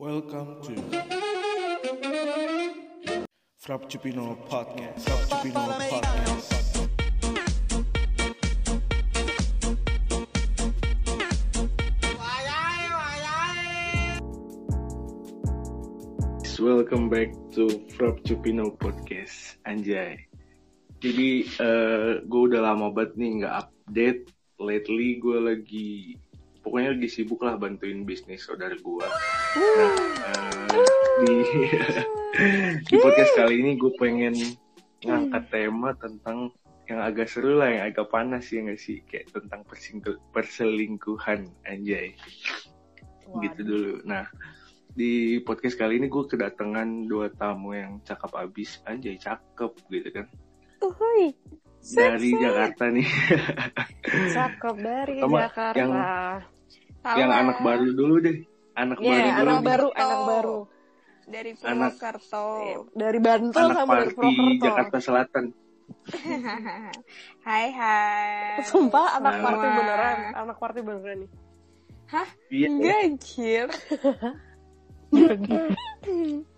Welcome to Frappuccino Podcast. Frappuccino Podcast. Welcome back to Frappuccino Podcast, anjay. Jadi eh gue udah lama banget nih nggak update. Lately gue lagi, pokoknya lagi sibuk lah bantuin bisnis saudara gue. Nah, di di podcast kali ini gue pengen ngangkat tema tentang yang agak seru lah, yang agak panas ya nggak sih, kayak tentang perselingkuhan, anjay. Gitu dulu. Nah, di podcast kali ini gue kedatangan dua tamu yang cakep abis anjay cakep gitu kan Uhuy, dari seksi. Jakarta nih Cakep dari Sama Jakarta. yang- yang anak baru dulu deh anak Iya, baru anak baru, anak baru. dari Purwokerto. Dari Bantul anak sama dari Purwokerto. Jakarta Selatan hai hai. Sumpah anak party beneran, anak party beneran nih. iya Enggak anjir.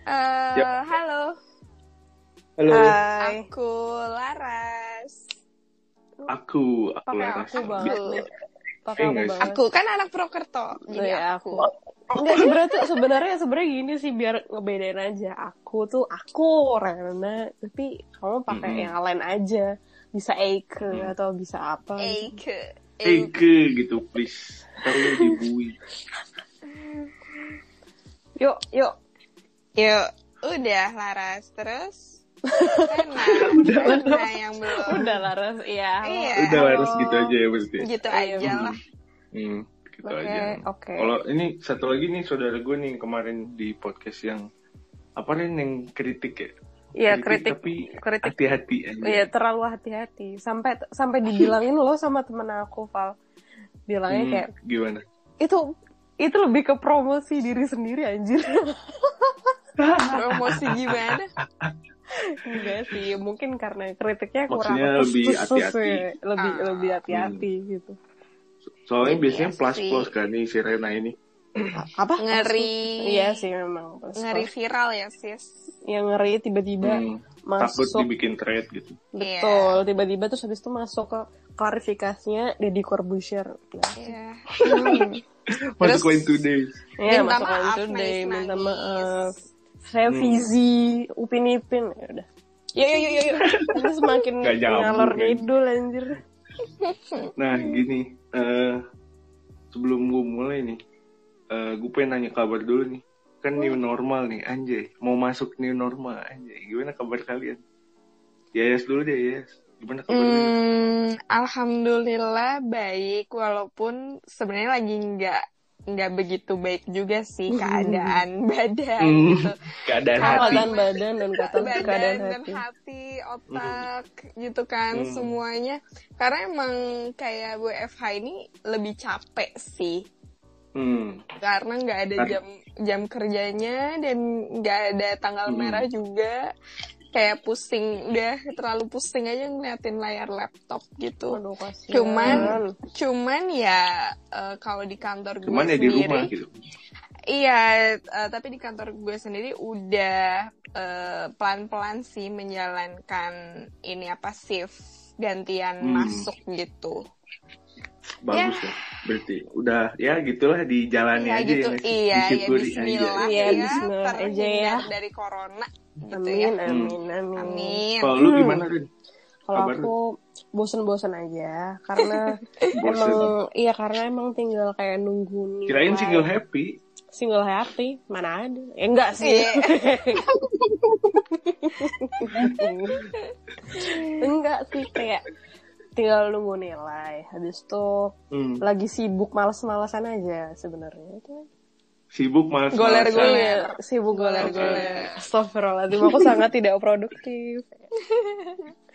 Eh, halo, halo Hai. aku Laras. aku aku Pakai Laras aku. Pakai aku banget. Aku kan anak Purwokerto. Oh, Jadi ya, aku. Enggak sebenarnya tuh sebenarnya sebenarnya gini sih biar ngebedain aja. Aku tuh aku Rena, tapi kamu pakai Mm-mm. yang lain aja. Bisa Eike Mm. atau bisa apa? Eike. Eke gitu please ntar lu dibui Yuk, yuk. Yuk, udah Laras. Terus Rena, Rena yang belum. Udah Laras, iya. Iya. udah harus gitu aja ya berarti Gitu Iya, aja lah. hmm, gitu Oke, aja oke. Kalau ini satu lagi nih saudara gue nih kemarin di podcast yang apa nih yang kritik ya? Iya, kritik. tapi Kritik. hati-hati aja. Iya, terlalu hati-hati. Sampai sampai dibilangin loh sama temen aku, Val. Bilangnya Hmm, kayak gimana? itu itu lebih ke promosi diri sendiri anjir. Promosi gimana? Enggak sih, mungkin karena kritiknya kurang Maksudnya terus- lebih terus- terus hati-hati. ya. lebih Ah. lebih hati-hati gitu. Soalnya Iya biasanya plus sih. plus kan nih si Rena ini. Apa? Ngeri. Iya sih memang. Terus Ngeri kalau viral ya, sis. Yang ngeri tiba-tiba Hmm, takut masuk dibikin thread gitu. betul, tiba-tiba terus habis itu masuk ke klarifikasinya Deddy Corbuzier. Iya. Masuk line today. Iya, Minta masuk Today, minta maaf. Saya Hmm. Upin Ipin, ya udah. Yuk, yuk, yuk, yuk. Ini semakin ngalor ngidul anjir. Nah gini, eh sebelum gue mulai nih, eh gue pengen nanya kabar dulu nih. Kan new normal nih, anjay. Mau masuk new normal, anjay. Gimana kabar kalian? Yayas dulu deh, Yayas. Gimana kabar? Hmm, alhamdulillah baik walaupun sebenarnya lagi nggak nggak begitu baik juga sih keadaan badan Hmm, gitu. keadaan hati. Keadaan badan dan keadaan, badan keadaan dan hati. hati, otak gitu kan Hmm. semuanya. Karena emang kayak WFH ini lebih capek sih. Hmm, Karena nggak ada jam jam kerjanya dan nggak ada tanggal Hmm. merah juga. Kayak pusing, udah terlalu pusing aja ngeliatin layar laptop gitu. Aduh, kasihan. Cuman, cuman ya eh, kalau di kantor gue cuman ya di sendiri, rumah gitu. iya, eh, tapi di kantor gue sendiri udah eh, pelan-pelan sih menjalankan ini apa shift gantian Hmm. masuk gitu. Bagus ya. Berarti udah ya gitulah dijalani ya aja gitu, ya. iya, ya Bismillah aja. Iya, ya, Bismillah aja terhindar ya. dari corona gitu Amin, ya. amin, amin. Amin. Kalau lu gimana, Rin? Kalau aku bosen-bosen aja karena Bosen. emang iya karena emang tinggal kayak nunggu nih. Kirain single happy. single happy mana ada? Ya enggak sih. Iya. enggak sih kayak tinggal nunggu nilai. Habis itu Hmm. lagi sibuk males-malesan aja sebenarnya itu. Sibuk mas. Goler-goler. Iya, sibuk Goler-goler. goler-goler. Astagfirullahaladzim, aku sangat tidak produktif.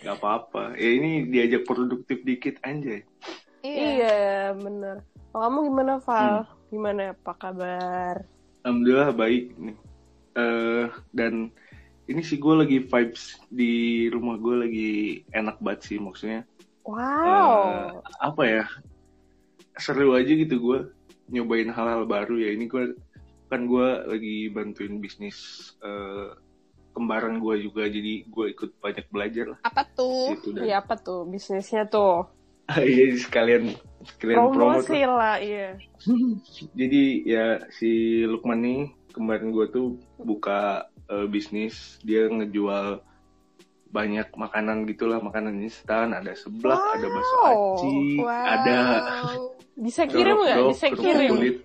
Gak apa-apa. Ya ini diajak produktif dikit anjay. Iya. Iya, bener. Kalau kamu gimana, Val? Gimana apa kabar? Alhamdulillah baik nih. Eh dan ini sih gue lagi vibes di rumah gue lagi enak banget sih maksudnya. Wow. Eh, apa ya? Seru aja gitu gue nyobain hal-hal baru ya. Ini gue kan gue lagi bantuin bisnis eh, kembaran gue juga jadi gue ikut banyak belajar lah Apa tuh? gitu dan Iya apa tuh bisnisnya tuh? iya sekalian sekalian Promosi lah, iya. jadi ya si Lukman nih kemarin gue tuh buka eh, bisnis dia ngejual banyak makanan gitulah makanan instan ada seblak ada bakso Wow. aci Wow. ada Bisa kirim nggak? Bisa kirim. kulit.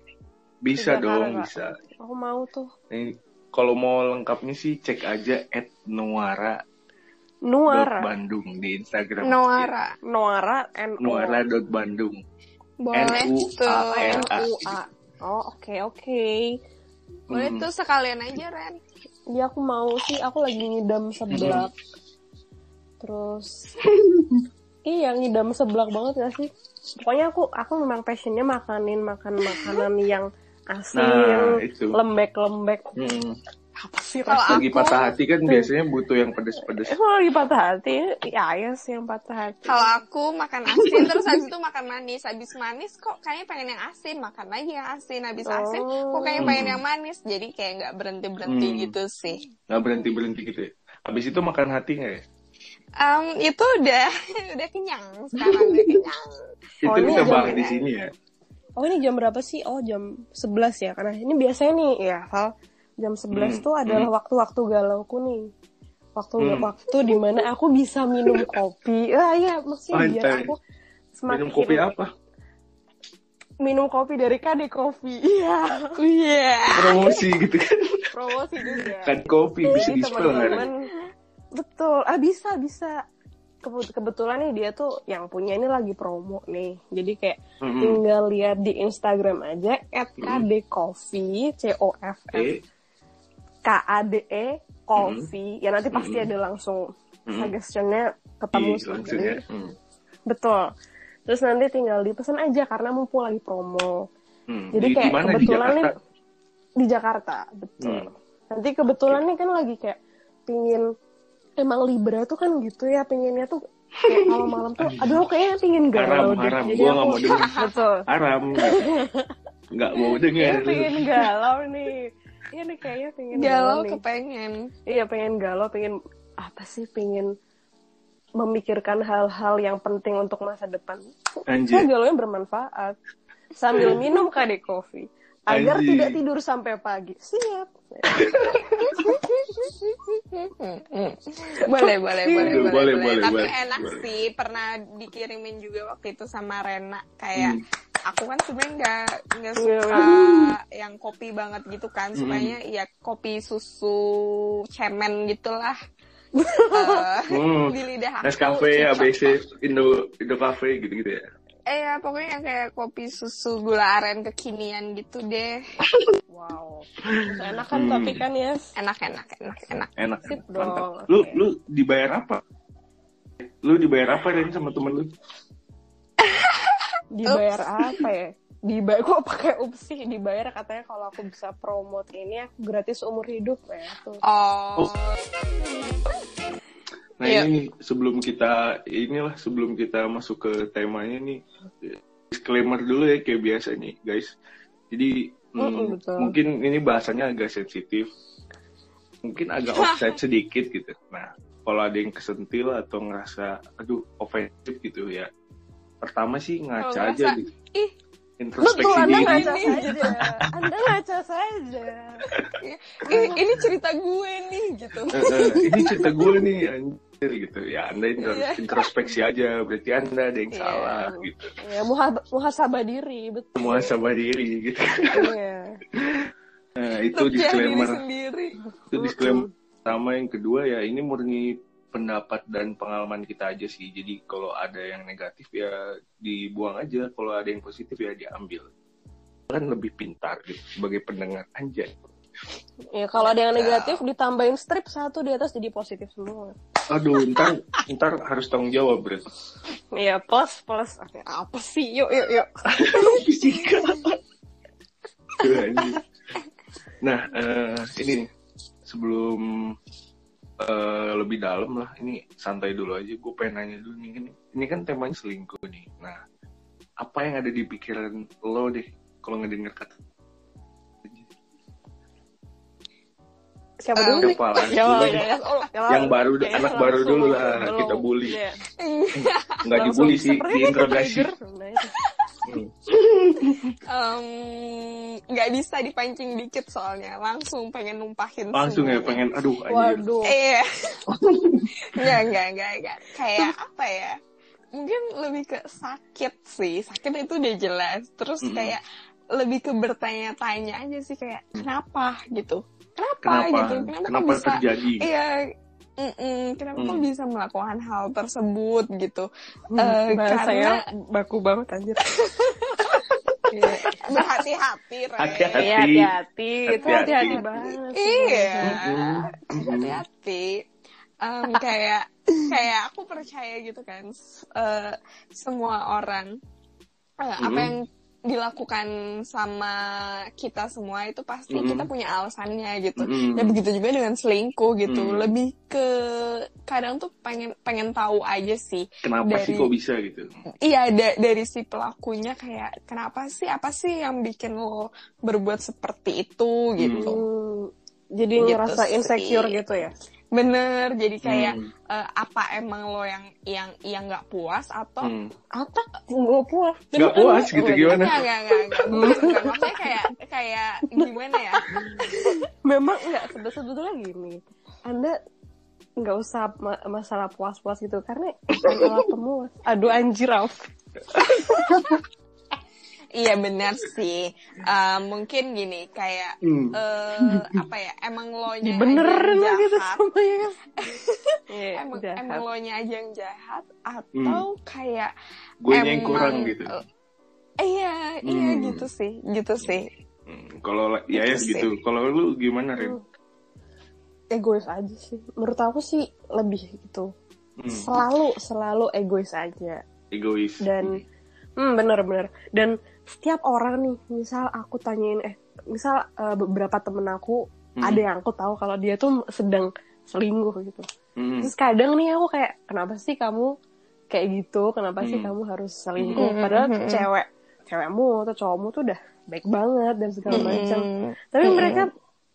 Bisa Ke dong bisa Aku mau tuh. Nih, kalau mau lengkapnya sih cek aja at Nuara Nuara. Bandung di Instagram Noara. Nuara N Nuara dot Bandung Boleh tuh. N-U-A-R-A. N U A. Oh oke oke. Boleh Hmm. tuh sekalian aja, Ren. Iya aku mau sih. Aku lagi ngidam seblak. Terus iya ngidam seblak banget gak sih? Pokoknya aku aku memang passionnya makanin makan makanan yang asin, Nah, itu. lembek-lembek. Hmm. Apa sih lagi Aku- patah hati kan biasanya butuh yang pedes-pedes Kalau lagi patah hati, ya ya sih yang patah hati. Kalau aku makan asin terus habis itu makan manis. Habis manis kok kayaknya pengen yang asin, makan lagi yang asin. Habis asin kok kayaknya pengen yang manis. Jadi kayak nggak berhenti berhenti Hmm. gitu sih. nggak berhenti berhenti gitu ya habis itu makan hati nggak ya Em, itu udah udah kenyang sekarang udah kenyang. Oh, itu ini kita jam- bahas di sini ya Oh ini jam berapa sih? Oh jam 11 ya. Karena ini biasanya nih ya Val. Jam 11 Hmm, tuh adalah waktu-waktu galauku nih. Waktu Hmm. waktu di mana aku bisa minum kopi. Ah iya maksudnya biar Anjay. aku semakin minum kopi apa minum kopi dari KD Kopi. Iya. Iya. promosi gitu kan Promosi juga. kan kopi bisa di betul. Ah bisa bisa. Kebe- Kebetulan nih dia tuh yang punya ini lagi promo nih. Jadi kayak Mm-mm. tinggal lihat di Instagram aja @kdcoffee c o f f K A D E Coffee. Ya nanti pasti Mm-mm. ada langsung suggestionnya ketemu Iya, sih. Jadi, ya. Hmm. Betul. Terus nanti tinggal dipesan aja karena mumpung lagi promo. Hmm. Jadi Di- kayak di mana? Di kebetulan nih di Jakarta, betul. Hmm. Nanti kebetulan nih kan lagi kayak pingin emang Libra tuh kan gitu ya pinginnya tuh kayak kalau malam tuh aduh kayaknya pingin galau Haram, deh. haram. Jadi Gua aku- nggak mau denger. betul. haram nggak mau Kayaknya dengar pengen galau nih. Iya nih kayaknya pengen Galau nih. kepengen. Iya pengen galau, pengen apa sih pengen memikirkan hal-hal yang penting untuk masa depan. Anjir galaunya bermanfaat sambil minum KD Coffee agar Anjing. tidak tidur sampai pagi. Siap. boleh, boleh, boleh, Boleh, boleh, boleh, Tapi boleh, enak boleh. sih. Pernah dikirimin juga waktu itu sama Rena. Kayak Hmm. aku kan sebenarnya nggak nggak Iya, suka yang kopi banget gitu kan. Sukanya ya kopi susu cemen gitulah. Eh, Hmm. di lidah aku. Nescafe. ABC, Indo Indo Cafe gitu-gitu ya. Eh ya pokoknya yang kayak kopi susu gula aren kekinian gitu deh. Wow. Enak kan Hmm. tapi kan ya. Enak enak enak enak. Enak. Sip mantap. dong, Lu oke. lu dibayar apa? Lu dibayar apa Ren sama temen lu? Dibayar apa ya? Dibayar kok pakai ups sih dibayar katanya kalau aku bisa promote ini aku gratis umur hidup ya tuh. Oh. Nah Iya. ini sebelum kita inilah sebelum kita masuk ke temanya nih disclaimer dulu ya kayak biasa nih guys. Jadi Mm-mm, betul. mungkin ini bahasanya agak sensitif, mungkin agak offset sedikit gitu. Nah kalau ada yang kesentil atau ngerasa aduh ofensif gitu ya, pertama sih ngaca Kalau aja gitu. ih. Introspeksi Betul, Anda ngaca saja. Anda ngaca saja. Ini, ini cerita gue nih gitu. Eh, eh, ini cerita gue nih anjir gitu ya anda Iya. introspeksi aja berarti anda ada yang Iya. salah gitu Ya, muha- muhasabah diri, betul. muhasabah diri gitu Iya. nah itu disclaimer sendiri. itu disclaimer pertama yang kedua ya ini murni pendapat dan pengalaman kita aja sih jadi kalau ada yang negatif ya dibuang aja kalau ada yang positif ya diambil kan lebih pintar gitu sebagai pendengar anjay Ya, kalau ada yang negatif ditambahin strip satu di atas jadi positif semua. aduh ntar ntar harus tanggung jawab berarti Iya, plus plus. Oke, apa sih? Yuk, yuk, yuk. fisika nah eh, ini nih, sebelum eh, lebih dalam lah ini santai dulu aja gue pengen nanya dulu nih ini, ini kan temanya selingkuh nih nah apa yang ada di pikiran lo deh kalau ngedenger kata siapa Um, dulu nih? Siapa? Ya, ya, ya, oh, ya, Yang baru, ya, anak baru dulu lah, Belum. kita bully. Iya. Nggak Langsung, dibully sih, diinterogasi. Hmm. Em, nggak bisa dipancing dikit soalnya langsung pengen numpahin Langsung ya semuanya. pengen, aduh anjir. Waduh. Iya. Enggak, enggak, enggak, enggak. Kayak apa ya? Mungkin lebih ke sakit sih. Sakit itu udah jelas. Terus Mm-mm. kayak lebih ke bertanya-tanya aja sih kayak kenapa gitu. Kenapa, Kenapa? gitu? Kenapa, Kenapa kok bisa terjadi? Iya. mm-mm, kenapa kok Hmm. bisa melakukan hal tersebut gitu? Hmm, Eh, bahasanya karena baku banget anjir. Iya. berhati-hati. Hati-hati. Iya, hati-hati. Itu Hati-hati. hati-hati banget. sih. Iya. Mm-mm. hati-hati Em, kayak kayak aku percaya gitu kan eh, semua orang eh, apa Mhm. yang dilakukan sama kita semua itu pasti Mhm. kita punya alasannya gitu Mm-mm. ya begitu juga dengan selingkuh gitu Mhm. lebih ke kadang tuh pengen pengen tahu aja sih Kenapa sih dari- kok bisa gitu? Iya da- dari si pelakunya kayak kenapa sih apa sih yang bikin lo berbuat seperti itu gitu Hmm, jadi Gitu ngerasa sih. insecure gitu ya. Bener jadi kayak Hmm. eh, apa emang lo yang yang yang nggak puas atau Hmm. Apa? Gue puas. Nggak puas gitu gimana? Enggak, enggak, enggak, enggak. Bukan, bukan. Maksudnya kayak, kayak gimana ya? Memang enggak sebetulnya gini. Anda nggak usah ma- masalah puas-puas gitu karena alat pemuas. Aduh anjir Raf. Iya benar sih. Eh, mungkin gini, kayak, Hmm. eh apa ya, emang lo nya lah yang gitu jahat. semuanya. Iya, Emang, jahat. emang lo nya aja yang jahat atau kayak Gue yang emang- kurang gitu. eh, iya, iya Hmm. gitu sih, gitu sih. Hmm, Kalau ya ya Gitu gitu. Kalau lu gimana, Rin? Hmm. Egois aja sih. Menurut aku sih lebih gitu. Hmm. Selalu selalu egois aja. Egois. dan hmm bener-bener dan setiap orang nih misal aku tanyain eh misal eh, beberapa temen aku Hmm. ada yang aku tahu kalau dia tuh sedang selingkuh gitu Hmm. terus kadang nih aku kayak kenapa sih kamu kayak gitu kenapa sih Hmm. kamu harus selingkuh Hmm, padahal hmm, hmm. cewek cewekmu atau cowokmu tuh udah baik banget dan segala macam Mm-mm. tapi Mm-mm. mereka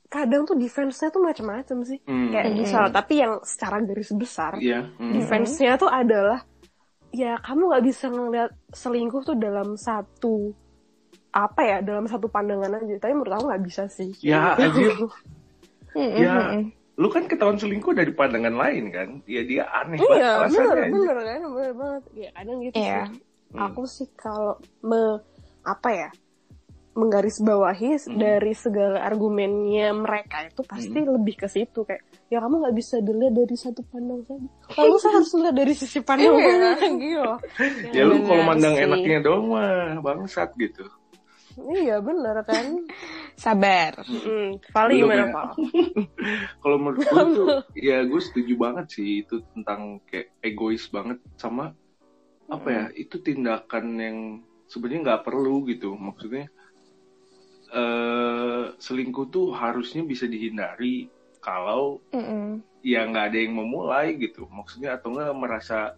kadang tuh defense-nya tuh macam-macam sih Hmm. kayak Mm-mm. misal tapi yang secara garis besar Iya. Hmm. defense-nya tuh adalah ya kamu nggak bisa ngeliat selingkuh tuh dalam satu apa ya dalam satu pandangan aja tapi menurut aku nggak bisa sih Ya, anjir. Ya, lu kan ketahuan selingkuh dari pandangan lain kan? Ya dia aneh iya banget alasannya, bener bener kan bener banget ya kadang gitu Iya. sih Hmm. aku sih kalau me apa ya menggarisbawahi Hmm. dari segala argumennya mereka itu pasti lebih ke situ kayak ya kamu nggak bisa dilihat dari satu pandang saja kamu saya harus lihat dari sisi pandang Iya. lagi loh Ya lu kalau Bener mandang sih. enaknya doang mah bangsat gitu. Iya bener kan. Sabar. Hmm, paling gimana ya? Kalau menurut gue tuh, ya gue setuju banget sih itu tentang kayak egois banget sama apa ya itu tindakan yang sebenarnya nggak perlu gitu. Maksudnya eh selingkuh tuh harusnya bisa dihindari kalau Mm-mm. ya nggak ada yang memulai gitu. Maksudnya atau nggak merasa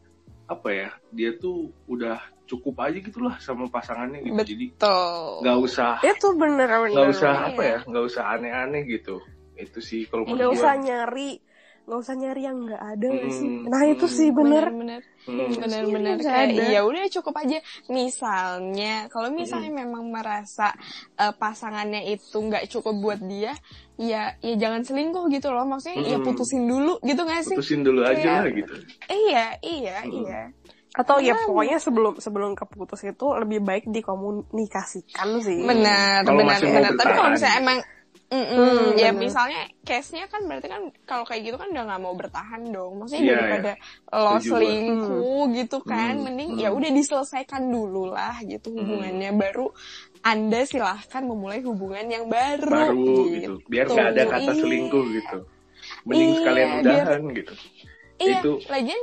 apa ya dia tuh udah cukup aja gitulah sama pasangannya gitu jadi Betul. nggak usah itu bener bener nggak usah Iya. apa ya nggak usah aneh-aneh gitu itu sih kalau nggak usah nyari nggak usah nyari yang nggak ada nggak sih nah itu sih bener Bener-bener. Hmm. Bener-bener Nggak kayak ya udah cukup aja. Misalnya, kalau misalnya memang merasa eh, pasangannya itu nggak cukup buat dia, ya ya jangan selingkuh gitu loh. Maksudnya ya Mm. putusin dulu gitu gak sih? putusin dulu aja Kayak- lah gitu Iya, iya, Mm. iya. Atau ya pokoknya sebelum sebelum keputus itu lebih baik dikomunikasikan sih Benar, Kalau benar, benar. Tapi kalau misalnya emang Mm-mm, Hmm, ya benar. misalnya case-nya kan berarti kan kalau kayak gitu kan udah nggak mau bertahan dong. Maksudnya Iya, daripada lo Setuju gua. selingkuh gitu kan, Hmm, mending hmm. ya udah diselesaikan dulu lah gitu hubungannya baru Anda silahkan memulai hubungan yang baru, baru gitu biar nggak ada kata Iya. selingkuh gitu mending Iya, sekalian biar- udahan gitu Iya, Itu- lagian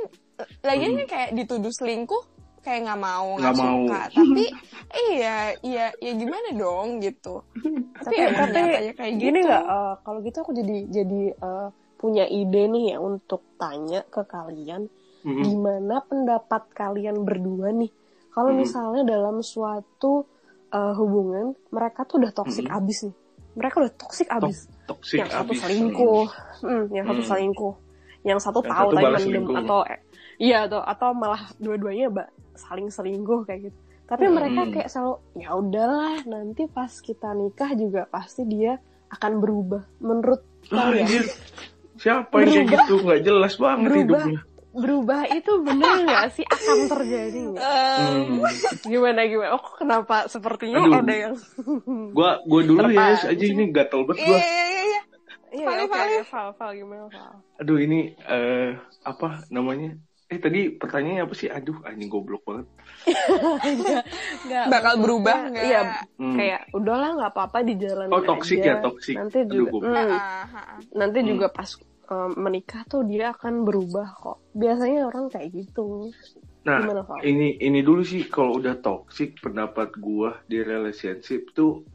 lagian Hmm. kan kayak dituduh selingkuh kayak nggak mau Nggak nggak mau. suka tapi iya iya ya gimana dong gitu tapi tapi kayak gitu gini nggak eh, kalau gitu aku jadi jadi eh, punya ide nih ya untuk tanya ke kalian Mm-mm. gimana pendapat kalian berdua nih kalau Mm-mm. misalnya dalam suatu eh, hubungan mereka tuh udah toxic Mm-mm. abis nih mereka udah toksik abis Toxic yang satu abis. selingkuh hmm, yang satu Hmm. selingkuh yang satu Yang tahu satu tapi mendem atau eh, iya atau atau malah dua-duanya mbak saling selingkuh kayak gitu tapi Hmm. mereka kayak selalu ya udahlah nanti pas kita nikah juga pasti dia akan berubah menurut Ah, kalian. Siapa yang kayak Berubah. gitu? Nggak jelas banget Berubah. hidupnya. berubah itu bener nggak sih akan terjadi nggak Hmm. gimana gimana oh kenapa sepertinya Aduh. ada yang Gua gua dulu ya Terpancing. aja ini gatel banget Iya gua. iya iya iya. iya Vale, oke vale. oke Val Val gimana Val Aduh ini eh apa namanya? Eh tadi pertanyaannya apa sih? Aduh, anjing goblok banget. Bakal berubah nggak? iya Hmm. kayak udahlah nggak apa-apa di jalan Oh, toxic ya, toxic. nanti Aduh, juga gua- hmm, nanti Hmm. juga pas um, menikah tuh dia akan berubah kok biasanya orang kayak gitu Nah, Gimana, ini ini dulu sih kalau udah toxic pendapat gua di relationship tuh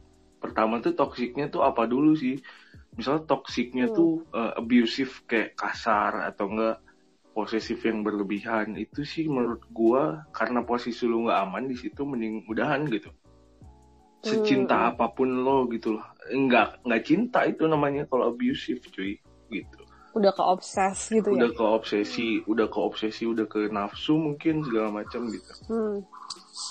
pertama tuh toksiknya tuh apa dulu sih? Misalnya toksiknya Hmm. tuh eh, abusive kayak kasar atau enggak posesif yang berlebihan itu sih menurut gua karena posisi lu nggak aman di situ mending udahan gitu. Secinta Hmm. apa pun lo gitu loh. Enggak nggak cinta itu namanya kalau abusive cuy gitu. udah ke obses gitu Udah ya ke obsesi, udah ke obsesi, udah ke nafsu mungkin segala macam gitu. hmm.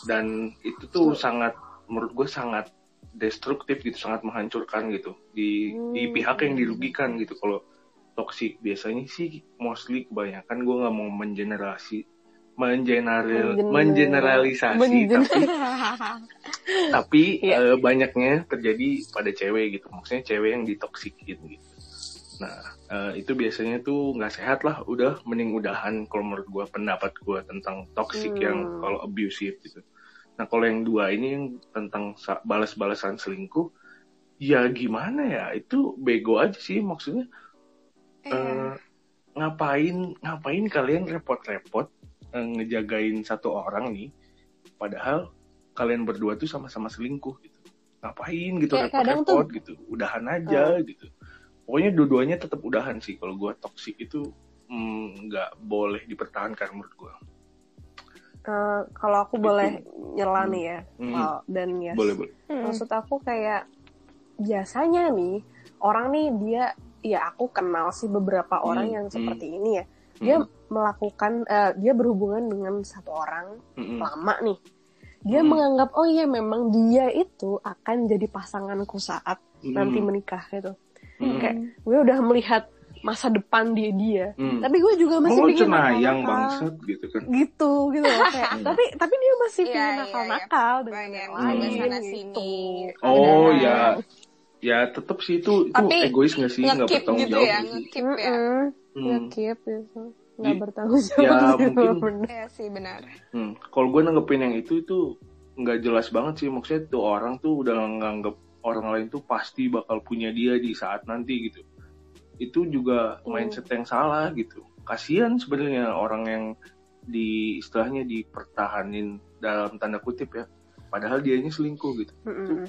dan itu tuh sangat menurut gue sangat destruktif gitu sangat menghancurkan gitu di di Hmm. pihak yang dirugikan gitu kalau toksik biasanya sih mostly kebanyakan gue nggak mau mengenerasi mengeneral Mengener- mengeneralisasi. Tapi tapi Iya. eh, banyaknya terjadi pada cewek gitu. Maksudnya cewek yang ditoksikin gitu. Nah eh, itu biasanya tuh nggak sehat lah. Udah mending udahan kalau menurut gua pendapat gua tentang toxic Hmm. yang kalau abusive gitu. Nah kalau yang dua ini yang tentang sa- balas-balasan selingkuh ya gimana ya? Itu bego aja sih maksudnya Iya. eh, ngapain ngapain kalian repot-repot eh, ngejagain satu orang nih padahal kalian berdua tuh sama-sama selingkuh gitu ngapain gitu repot-repot gitu udahan aja gitu pokoknya dua-duanya tetap udahan sih kalau gua toksik itu mm, nggak boleh dipertahankan menurut gua Eh, kalau aku Gitu. boleh nyela nih ya Hmm. Val dan boleh boleh Hmm. maksud aku kayak biasanya nih orang nih dia ya aku kenal sih beberapa orang Hmm, yang hmm. seperti ini ya dia Hmm, melakukan eh, dia berhubungan dengan satu orang mm, mm. lama nih dia Hmm. menganggap oh iya memang dia itu akan jadi pasanganku saat Mm, nanti menikah gitu mm, kayak gue udah melihat masa depan dia dia mm. tapi gue juga masih oh pingin nakal-nakal. bangsat gitu kan gitu gitu loh kayak Hmm. tapi tapi dia masih Iya, pingin iya, nakal-nakal dengan Pengen yang coba lain sana gitu. sini. oh ya ya tetap sih itu itu Tapi egois nggak sih nggak Ngekip bertanggung gitu jawab ya, ngekip ya. Hmm. Ngekip gitu nggak bertanggung ya, jawab sih, mungkin-. Iya sih benar. Hmm, kalau gue nanggepin yang itu itu nggak jelas banget sih maksudnya tuh orang tuh udah nganggep orang lain tuh pasti bakal punya dia di saat nanti gitu. Itu juga Hmm. mindset yang salah gitu. Kasihan sebenarnya orang yang di istilahnya dipertahanin dalam tanda kutip ya. Padahal dianya selingkuh gitu. Mm-mm.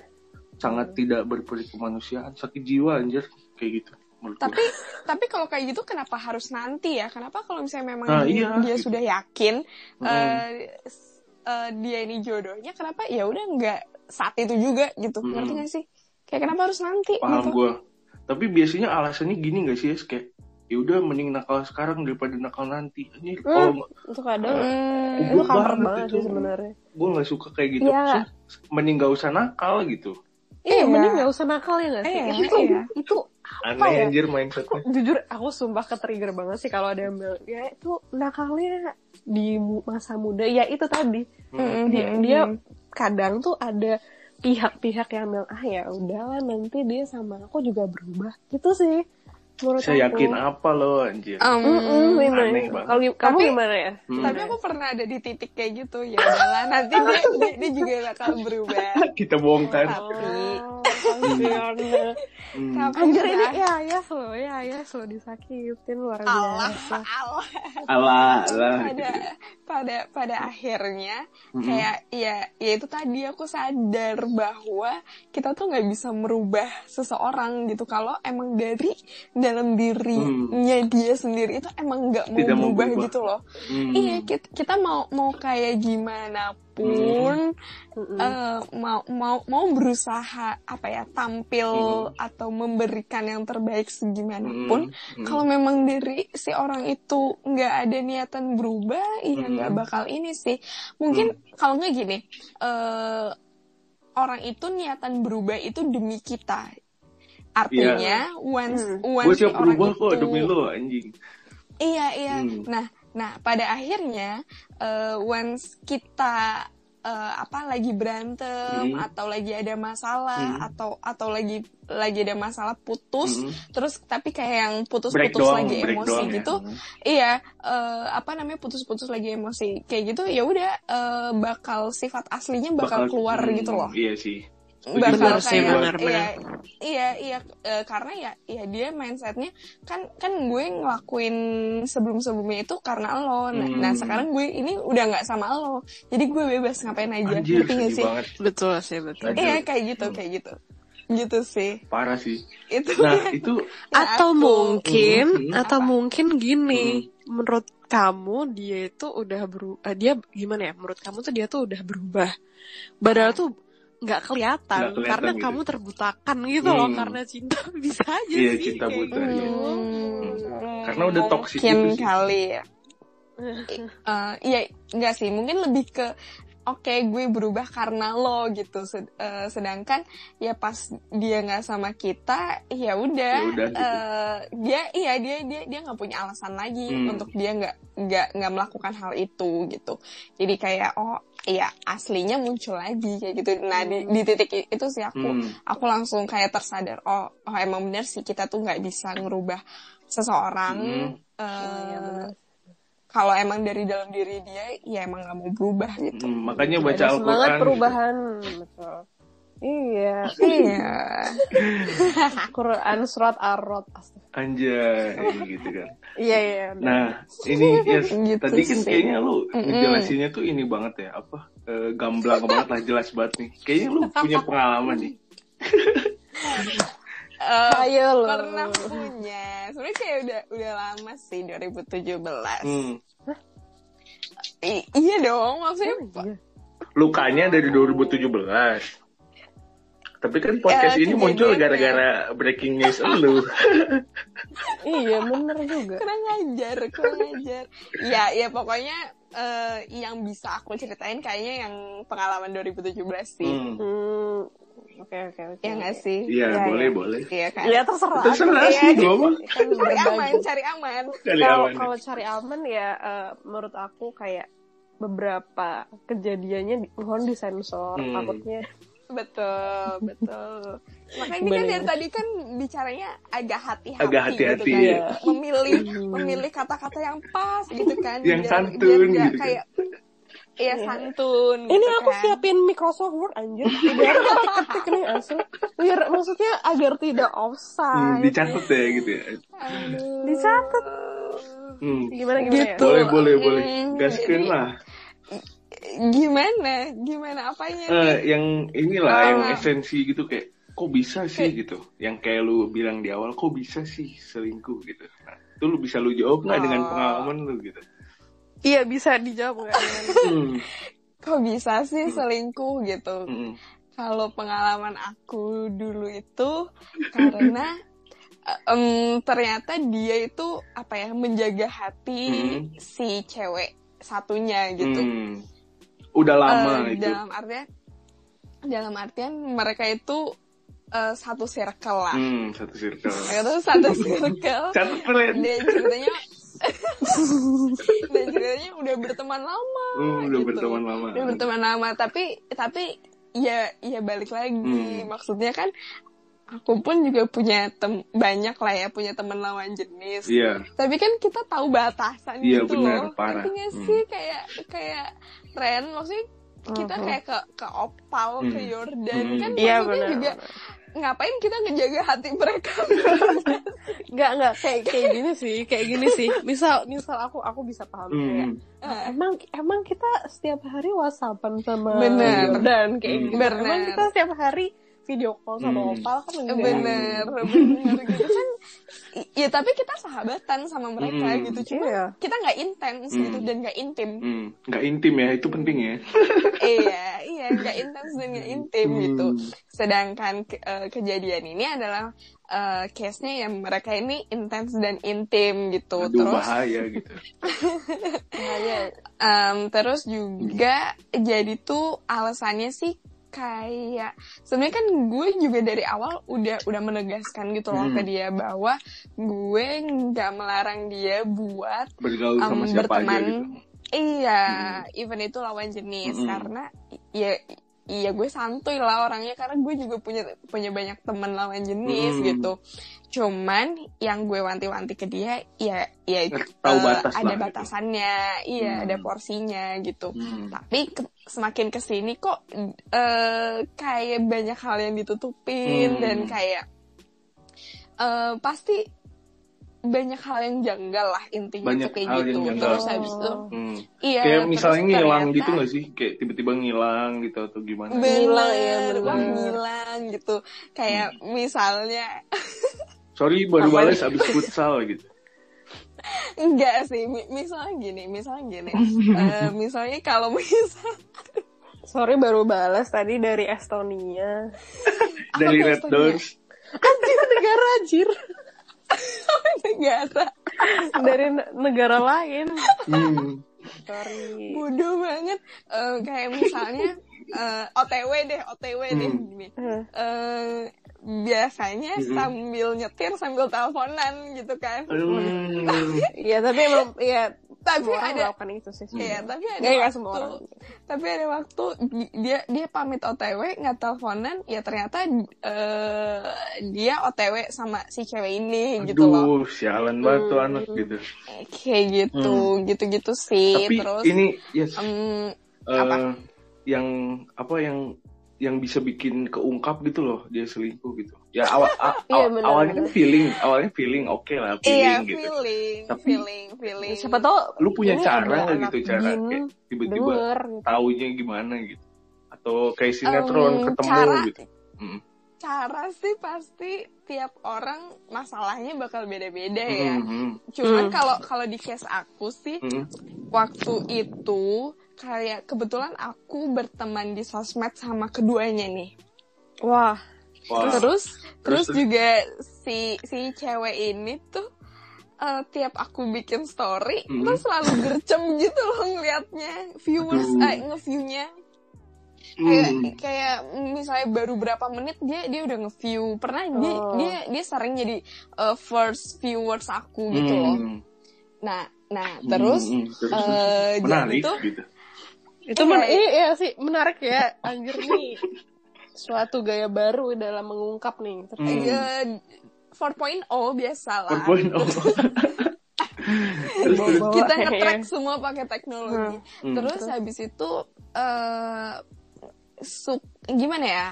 Sangat tidak berperi kemanusiaan, sakit jiwa anjir kayak gitu. Tapi tapi kalau kayak gitu kenapa harus nanti ya? Kenapa kalau misalnya memang Nah, dia, iya. dia sudah yakin Hmm. s- eh, dia ini jodohnya, kenapa ya udah nggak saat itu juga gitu? Hmm. Ngerti gak sih? Kayak kenapa harus nanti paham gitu? gue tapi biasanya alasannya gini gak sih ya kayak ya udah mending nakal sekarang daripada nakal nanti anjir Hmm. kalau itu kadang Hmm. itu banget banget itu. sebenarnya gue nggak suka kayak gitu. Maksudnya, mending gak usah nakal gitu iya Iya. mending nggak usah nakal ya nggak sih? Iya, itu iya. itu aneh ya? anjir mindsetnya. Jujur aku sumpah ke trigger banget sih kalau ada yang bilang ya itu nakalnya di masa muda. Ya itu tadi. Hmm, dia, hmm, dia kadang tuh ada pihak-pihak yang bilang ah ya udahlah nanti dia sama aku juga berubah. Gitu sih menurut saya aku. yakin apa lo anjir Um, Mm-mm, bener. Aneh banget. Kalau kamu Tapi- gimana ya? Hmm. Tapi aku pernah ada di titik kayak gitu ya udahlah nanti dia, dia, dia juga bakal berubah. kita bongkar Tapi- kasihan. Hmm. Tapi Anjir ini ya ya lo ya ya lo disakitin luar Allah, biasa. Allah. alah alah pada pada pada akhirnya Mm-mm. kayak ya ya itu tadi aku sadar bahwa kita tuh nggak bisa merubah seseorang gitu kalau emang dari dalam dirinya dia sendiri itu emang nggak mau Tidak mau berubah berubah. gitu loh Hmm. iya kita, kita mau mau kayak gimana pun Mm-mm. eh, mau mau mau berusaha apa ya tampil Hmm. atau memberikan yang terbaik segimanapun Hmm, kalau memang dari si orang itu nggak ada niatan berubah ya Hmm. nggak bakal ini sih mungkin kalau nggak gini eh orang itu niatan berubah itu demi kita artinya once Hmm. once gue si siap orang berubah kok itu- demi lo anjing Iya iya. Hmm. Nah nah pada akhirnya eh, once kita eh, apa lagi berantem Hmm. atau lagi ada masalah Hmm. atau atau lagi lagi ada masalah putus Hmm. terus tapi kayak yang break putus-putus doang lagi break emosi doang ya. gitu iya eh, apa namanya putus-putus lagi emosi kayak gitu ya udah eh, bakal sifat aslinya bakal, keluar hmm, gitu loh iya sih bakal Benar sih, kayak benar, iya, benar. iya iya eh, karena ya ya dia mindsetnya kan kan gue ngelakuin sebelum sebelumnya itu karena lo nah, Hmm. nah sekarang gue ini udah nggak sama lo jadi gue bebas ngapain aja anjir ngerti sedih sih banget Betul sih, betul. Iya kayak gitu Hmm. kayak gitu gitu sih parah sih itu nah itu yang Atau aku- mungkin, Hmm. atau Apa? mungkin gini, menurut kamu dia itu udah berubah, dia gimana ya? Menurut kamu tuh dia tuh udah berubah. Padahal tuh nggak kelihatan, kelihatan karena gitu. kamu terbutakan gitu loh Hmm. karena cinta bisa aja Iya, sih cinta kayak buta, gitu. iya. Hmm, Karena udah toxic mungkin gitu sih. kali ya Eh, iya enggak sih mungkin lebih ke oke gue berubah karena lo gitu Sed- eh, sedangkan ya pas dia nggak sama kita ya udah Ya gitu. eh, dia iya dia dia dia nggak punya alasan lagi Hmm. untuk dia nggak nggak nggak melakukan hal itu gitu jadi kayak oh iya aslinya muncul lagi kayak gitu nah di, di titik itu sih aku hmm, aku langsung kayak tersadar oh oh emang bener sih kita tuh nggak bisa ngerubah seseorang Hmm. eh, Iya, bener. Kalau emang dari dalam diri dia ya emang nggak mau berubah gitu hmm, makanya baca Al-Quran semangat gitu. perubahan betul iya iya Quran surat ar-rod anjay gitu kan iya iya udah. Nah, ini ya Gitu tadi kan kayaknya lu ngejelasinnya tuh ini banget ya, apa? eh, gamblang banget lah, jelas banget nih. Kayaknya lu punya pengalaman nih. Eh, ayo lo pernah punya sebenarnya kayak udah udah lama sih 2017 Hmm. I- iya dong maksudnya Iya. Lukanya dari 2017. Tapi kan podcast Ya, ini muncul gara-gara breaking news lu. iya bener juga kurang ajar kurang ajar ya ya pokoknya eh, yang bisa aku ceritain kayaknya yang pengalaman 2017 sih Hmm. hmm oke oke oke ya nggak sih Iya, Iya, boleh, iya. boleh. iya kan ya terserah Terserah Iya, sih, iya. mah. kan cari aman cari aman Kali kalau aman. kalau cari aman ya eh, menurut aku kayak beberapa kejadiannya di- mohon disensor Hmm. takutnya betul betul makanya ini kan dari tadi kan bicaranya agak hati-hati Agak hati-hati, gitu kan. iya. memilih memilih kata-kata yang pas gitu kan Yang biar- santun biar gitu kan. kayak iya Iya. santun ini gitu aku kan. siapin Microsoft Word anjir biar ketik-ketik nih asli biar maksudnya agar tidak Hmm, offside dicatat ya gitu ya. Aduh. Dicatat. Hmm. gimana gimana ya? Gitu. Boleh, boleh, boleh. Hmm, Gaskeun jadi- lah. gimana gimana apanya nih? Eh, yang inilah, Ah. yang esensi gitu kayak, kok bisa sih gitu. Yang kayak lu bilang di awal, kok bisa sih selingkuh gitu. Nah, itu lu bisa lu jawab nggak dengan Oh. pengalaman lu gitu. Iya bisa dijawab nggak Hmm. kok bisa sih selingkuh gitu Hmm. kalau pengalaman aku dulu itu karena em, ternyata dia itu apa ya menjaga hati Hmm. si cewek satunya gitu Hmm. Udah lama Eh, itu. dalam artian dalam artian mereka itu eh, satu circle lah Hmm, satu circle. satu circle Catat kalian. dan ceritanya dan ceritanya udah berteman lama Hmm, udah gitu. berteman lama. udah berteman lama tapi tapi ya ya balik lagi Hmm. maksudnya kan aku pun juga punya tem banyak lah ya punya teman lawan jenis Iya. tapi kan kita tahu batasan Iya, gitu benar, loh parah. Ngerti nggak Hmm. sih kayak kayak Ren maksudnya kita Mhm. kayak ke ke Opal ke Hmm. Jordan Hmm. kan iya maksudnya benar juga ngapain kita ngejaga hati mereka nggak nggak kayak kayak gini sih kayak gini sih misal misal aku aku bisa paham kayak Hmm. Eh, emang emang kita setiap hari whatsappan sama Bener. dan kayak Hmm. gitu Bener. emang kita setiap hari video call sama Hmm. opal kan enggak bener bener gitu kan ya tapi kita sahabatan sama mereka Mm. gitu cuma Iya. kita nggak intens gitu Mm. dan nggak intim Hmm, nggak intim ya, itu penting ya. iya iya nggak intens dan nggak intim gitu Hmm. sedangkan ke- eh, kejadian ini adalah eh, case-nya yang mereka ini intens dan intim gitu Aduh, terus bahaya gitu. em, terus juga jadi tuh alasannya sih kayak sebenarnya kan gue juga dari awal udah udah menegaskan gitu loh Hmm. ke dia bahwa gue nggak melarang dia buat Bergaul em, sama siapa aja berteman gitu. iya even itu lawan jenis Mm-mm. karena ya iya gue santuy lah orangnya karena gue juga punya punya banyak teman lawan jenis Mm. gitu cuman yang gue wanti-wanti ke dia ya ya Tahu eh, batas ada lah gitu. batasannya iya Hmm. ada porsinya gitu Hmm. tapi ke- semakin ke sini kok eh kayak banyak hal yang ditutupin Hmm. dan kayak eh pasti banyak hal yang janggal lah intinya Banyak tuh kayak hal gitu yang janggal. terus habis itu Hmm. iya Kayak misalnya ngilang ternyata- gitu gak sih? Kayak tiba-tiba ngilang gitu atau gimana? Ngilang, ya, bener. ngilang gitu kayak misalnya Sorry baru balas abis futsal gitu. enggak sih mi- misalnya gini misalnya gini Eh, misalnya kalau misal Sorry baru balas tadi dari Estonia. Dari Red? Doors. Anjir negara anjir. Negara Dari ne- negara lain. Hmm. Sorry. bodoh banget Eh, kayak misalnya eh, OTW deh OTW deh Hmm. gini Eh, Eh, biasanya Mm-mm. sambil nyetir sambil teleponan gitu kan Hmm. Iya tapi emang iya tapi semua orang ada melakukan itu sih. Iya, tapi ada nggak waktu, semua orang. tapi ada waktu di- dia dia pamit OTW nggak teleponan, ya ternyata eh, dia OTW sama si cewek ini gitu loh, Aduh, sialan banget tuh Hmm. anak gitu. kayak gitu, gitu-gitu sih. Tapi Terus ini yes, em, eh, apa? yang apa yang yang bisa bikin keungkap gitu loh dia selingkuh gitu. Ya awal a- Iya, aw- benar, awalnya kan feeling, awalnya feeling oke lah iya feeling gitu. feeling, Tapi- feeling, feeling. Siapa tahu Lu punya cara gitu cara kayak tiba-tiba gitu. taunya gimana gitu? Atau kayak sinetron Em, ketemu cara- gitu. Hmm. Cara sih pasti tiap orang masalahnya bakal beda-beda ya. Hmm, Cuman Hmm. kalau kalau di case aku sih hmm. waktu itu kayak kebetulan aku berteman di sosmed sama keduanya nih. Wah, Wah. Terus Terus, terus juga si si cewek ini tuh eh, tiap aku bikin story Mhm. tuh selalu gercem gitu loh ngeliatnya viewers Aduh. eh nge-viewnya kayak Hmm. kayak misalnya baru berapa menit dia dia udah nge-view pernah dia Oh. dia dia sering jadi eh, first viewers aku gitu loh Hmm. nah nah terus Hmm, hmm, terus, eh, jadi tuh gitu. Itu Iya, men- iya. ini ya sih menarik ya anjir nih. Suatu gaya baru dalam mengungkap nih. Terus Hmm. eh, 4.0 biasa lah 4.0. terus, terus. Bawa- kita Iya. nge-track semua pakai teknologi. Hmm. Terus habis itu eh su- gimana ya?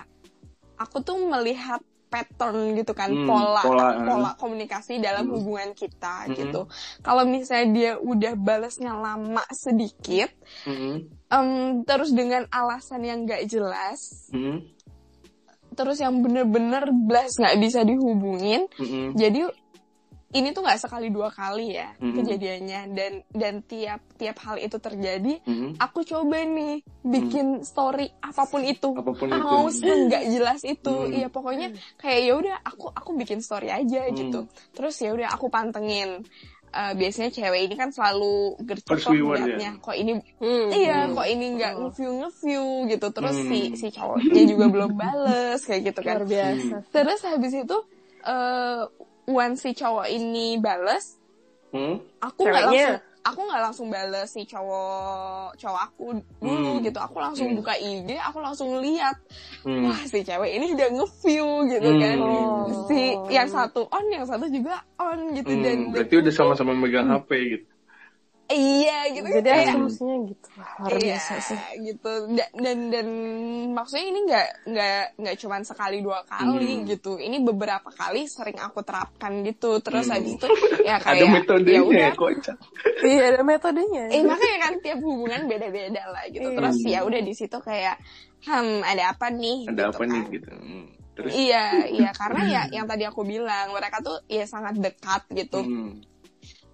Aku tuh melihat pattern gitu kan, Hmm, pola pola, pola, hmm. komunikasi dalam Hmm. hubungan kita Hmm. gitu. Kalau misalnya dia udah balasnya lama sedikit, Hmm, em, terus dengan alasan yang gak jelas, hmm, terus yang bener-bener blas nggak bisa dihubungin, hmm, jadi ini tuh nggak sekali dua kali ya Mhm. kejadiannya. Dan dan tiap tiap hal itu terjadi hmm. aku coba nih bikin story apa pun itu. Apa pun mau nggak jelas itu. Hmm. iya pokoknya kayak ya udah aku aku bikin story aja Hmm. gitu terus ya udah aku pantengin Eh, biasanya cewek ini kan selalu gercep viewer ngeliatnya kok ini Hmm. iya Hmm. kok ini nggak Hmm. nge-view nge-view gitu terus Hmm. si si cowoknya juga belum bales kayak gitu kan luar biasa. Terus habis itu eh once si cowok ini bales, Hmm? aku nggak langsung aku nggak langsung bales si cowok cowok aku dulu Hmm. gitu. Aku langsung Hmm. buka IG, aku langsung lihat, Hmm. wah si cewek ini udah nge-view gitu Hmm. kan. Oh. Si yang satu on, yang satu juga on gitu Hmm, dan berarti udah sama-sama megang HP gitu. Iya gitu Jadi kayak asumsinya gitu. Luar iya, biasa sih. gitu dan dan, dan maksudnya ini nggak nggak nggak cuma sekali dua kali Hmm. gitu ini beberapa kali sering aku terapkan gitu terus Hmm. habis itu ya kayak Ada metodenya ya ya, udah kocak. Iya ada metodenya. eh makanya kan tiap hubungan beda-beda lah gitu Iya. terus ya udah di situ kayak hmm ada apa nih Ada gitu apa nih kan. gitu. Hmm. Terus iya iya karena ya yang tadi aku bilang mereka tuh ya sangat dekat gitu hmm,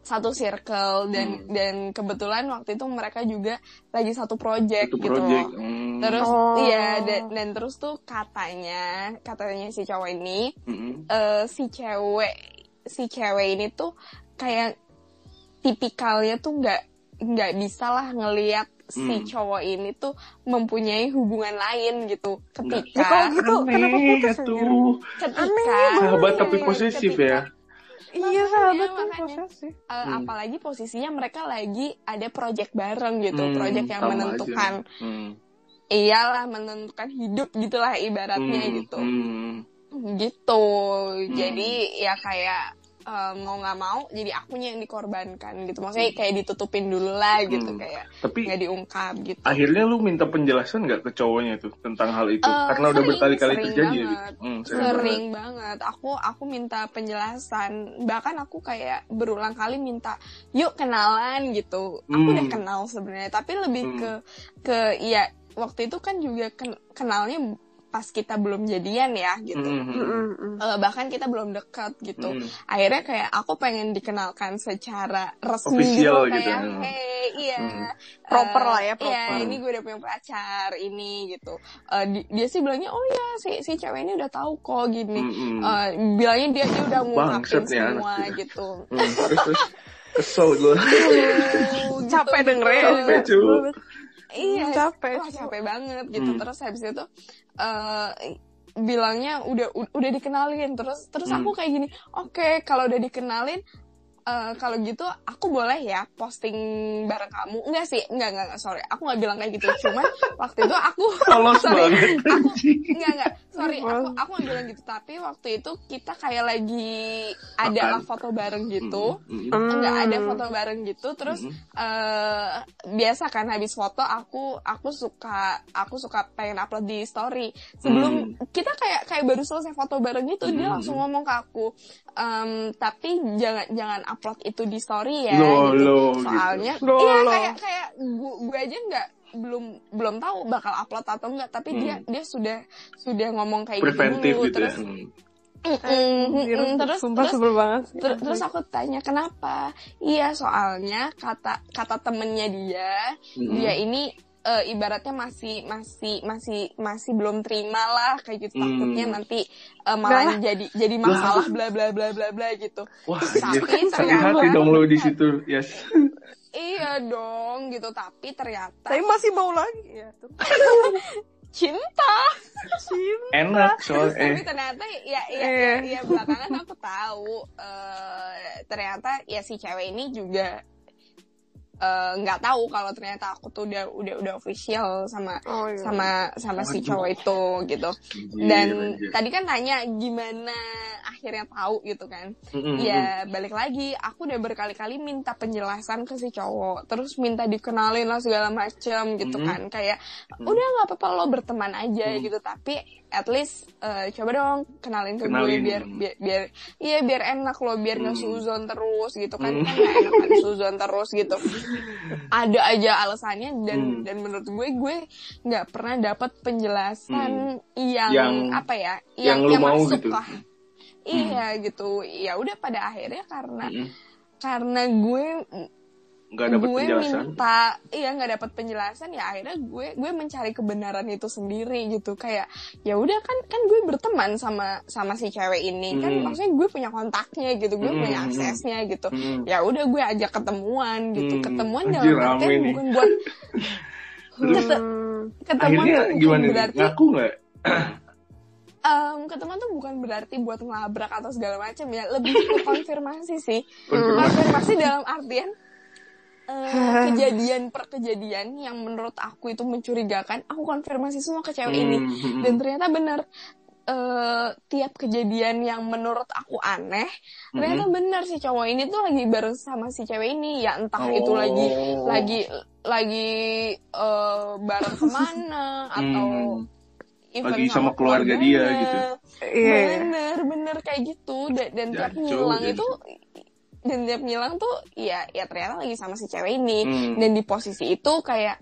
satu circle dan Hmm. dan kebetulan waktu itu mereka juga lagi satu project itu gitu project. Hmm, terus Oh. iya dan, dan terus tuh katanya katanya si cowok ini hmm, eh, si cewek si cewek ini tuh kayak tipikalnya tuh nggak nggak bisa lah ngelihat si Hmm. cowok ini tuh mempunyai hubungan lain gitu Nggak. Ya kalau ketika gitu kenapa Aneh putus tuh. anjir? ketika Sahabat tapi posesif ketika- ya. Iya sahabat kan posesif. Eh, Hmm. apalagi posisinya mereka lagi ada project bareng gitu Hmm, project yang menentukan aja. Hmm, iyalah menentukan hidup gitulah ibaratnya hmm, gitu hmm. gitu jadi ya kayak eh, mau nggak mau jadi akunya yang dikorbankan gitu maksudnya kayak ditutupin dulu lah gitu Hmm. kayak Tapi nggak diungkap gitu akhirnya lu minta penjelasan nggak ke cowoknya tuh tentang hal itu? Eh, Karena udah sering, berkali-kali sering terjadi. banget. gitu. Hmm, sering banget aku aku minta penjelasan bahkan aku kayak berulang kali minta yuk kenalan gitu aku Hmm. udah kenal sebenarnya tapi lebih Hmm. ke ke ya waktu itu kan juga ken- kenalnya pas kita belum jadian ya gitu Hmm, hmm, hmm. Mm, mm. Eh, bahkan kita belum dekat gitu Hmm. akhirnya kayak aku pengen dikenalkan secara resmi Official gitu gitu, kayak hmm. hey iya Hmm. Proper lah ya, iya proper. ini gue udah punya pacar ini gitu Eh, di- dia sih bilangnya oh ya si si cewek ini udah tahu kok gini Hmm, hmm. Eh, bilangnya dia dia udah ngungkapin semua gitu. gitu Hmm, terus terus kesel gue. Gitu, Capek gitu. dengernya. Capek, cu. Iya Capek, wah cu. capek banget gitu Hmm. terus habis itu eh bilangnya udah udah dikenalin terus terus Hmm. aku kayak gini oke kalau udah dikenalin eh, kalau gitu aku boleh ya posting bareng kamu? Enggak sih enggak enggak, enggak sorry. Aku nggak bilang kayak gitu. Cuman waktu itu aku Polos sorry. banget. aku enggak enggak. Sorry aku aku nggak bilang gitu. Tapi waktu itu kita kayak lagi ada lah foto bareng gitu. Hmm, hmm. enggak ada Hmm. foto bareng gitu. Terus Hmm. eh biasa kan habis foto aku aku suka aku suka pengen upload di story. Sebelum kita kayak kayak baru selesai foto bareng gitu dia Hmm. langsung ngomong ke aku. "Em, tapi jangan jangan upload itu di story ya Loh, gitu loh, soalnya gitu. Iya kayak kayak gue gue aja nggak belum belum tahu bakal upload atau enggak tapi Hmm. dia dia sudah sudah ngomong kayak Preventif gitu gitu ya. terus Hmm. Mm, mm, mm, terus sumpah terus banget sih. Ter- terus aku tanya kenapa? Iya soalnya kata kata temennya dia, Hmm. dia ini eh, ibaratnya masih masih masih masih belum terima lah kayak gitu Hmm. takutnya nanti eh, malah jadi jadi masalah bla bla bla bla bla gitu. Wah, Tapi sakit ternyata- hati dong lo di situ. Yes. Iya dong gitu tapi ternyata Tapi masih mau lagi ya. tuh. cinta. Enak soal Tapi eh. ternyata ya ya, Eh. ya, ya belakangan aku tahu eh, ternyata ya si cewek ini juga eh, nggak tahu kalau ternyata aku tuh udah udah udah official sama Oh iya. sama sama si cowok itu gitu. Dan anjir. tadi kan tanya gimana akhirnya tahu gitu kan. Mm-mm. Ya balik lagi, aku udah berkali-kali minta penjelasan ke si cowok, terus minta dikenalin lah segala macem gitu Mhm. kan. Kayak udah nggak apa-apa lo berteman aja Mhm. gitu, tapi at least eh, coba dong kenalin ke gue Kenalin. biar biar biar iya biar enak lo biar nggak Mhm. suzon terus gitu kan Mhm. kan enak kan suzon terus gitu ada aja alasannya dan Mhm. dan menurut gue gue nggak pernah dapat penjelasan yang, Yang- apa ya yang lu mau masuk gitu. lah iya gitu ya udah pada akhirnya karena Mm-mm. karena gue Nggak dapet gue penjelasan. minta iya nggak dapat penjelasan ya akhirnya gue gue mencari kebenaran itu sendiri gitu kayak ya udah kan kan gue berteman sama sama si cewek ini kan Hmm. maksudnya gue punya kontaknya gitu gue Hmm, punya hmm, aksesnya gitu Mm. ya udah gue ajak ketemuan gitu Hmm, ketemuan anjir, dalam artian bukan buat Terus Kete- Hmm. ketemuan akhirnya tuh gimana berarti Ngaku nggak? em, ketemuan tuh bukan berarti buat ngelabrak atau segala macam ya lebih ke konfirmasi sih konfirmasi dalam artian eh, kejadian per kejadian yang menurut aku itu mencurigakan aku konfirmasi semua ke cewek ini Hmm. dan ternyata benar eh, tiap kejadian yang menurut aku aneh ternyata benar si cowok ini tuh lagi bareng sama si cewek ini ya entah itu Oh. lagi lagi lagi eh, bareng ke mana atau Hmm. event Lagi sama keluarga dia gitu. Iya. bener bener kayak gitu dan, dan tiap Jancok, ngilang itu dan tiap ngilang tuh ya ya ternyata lagi sama si cewek ini Hmm. dan di posisi itu kayak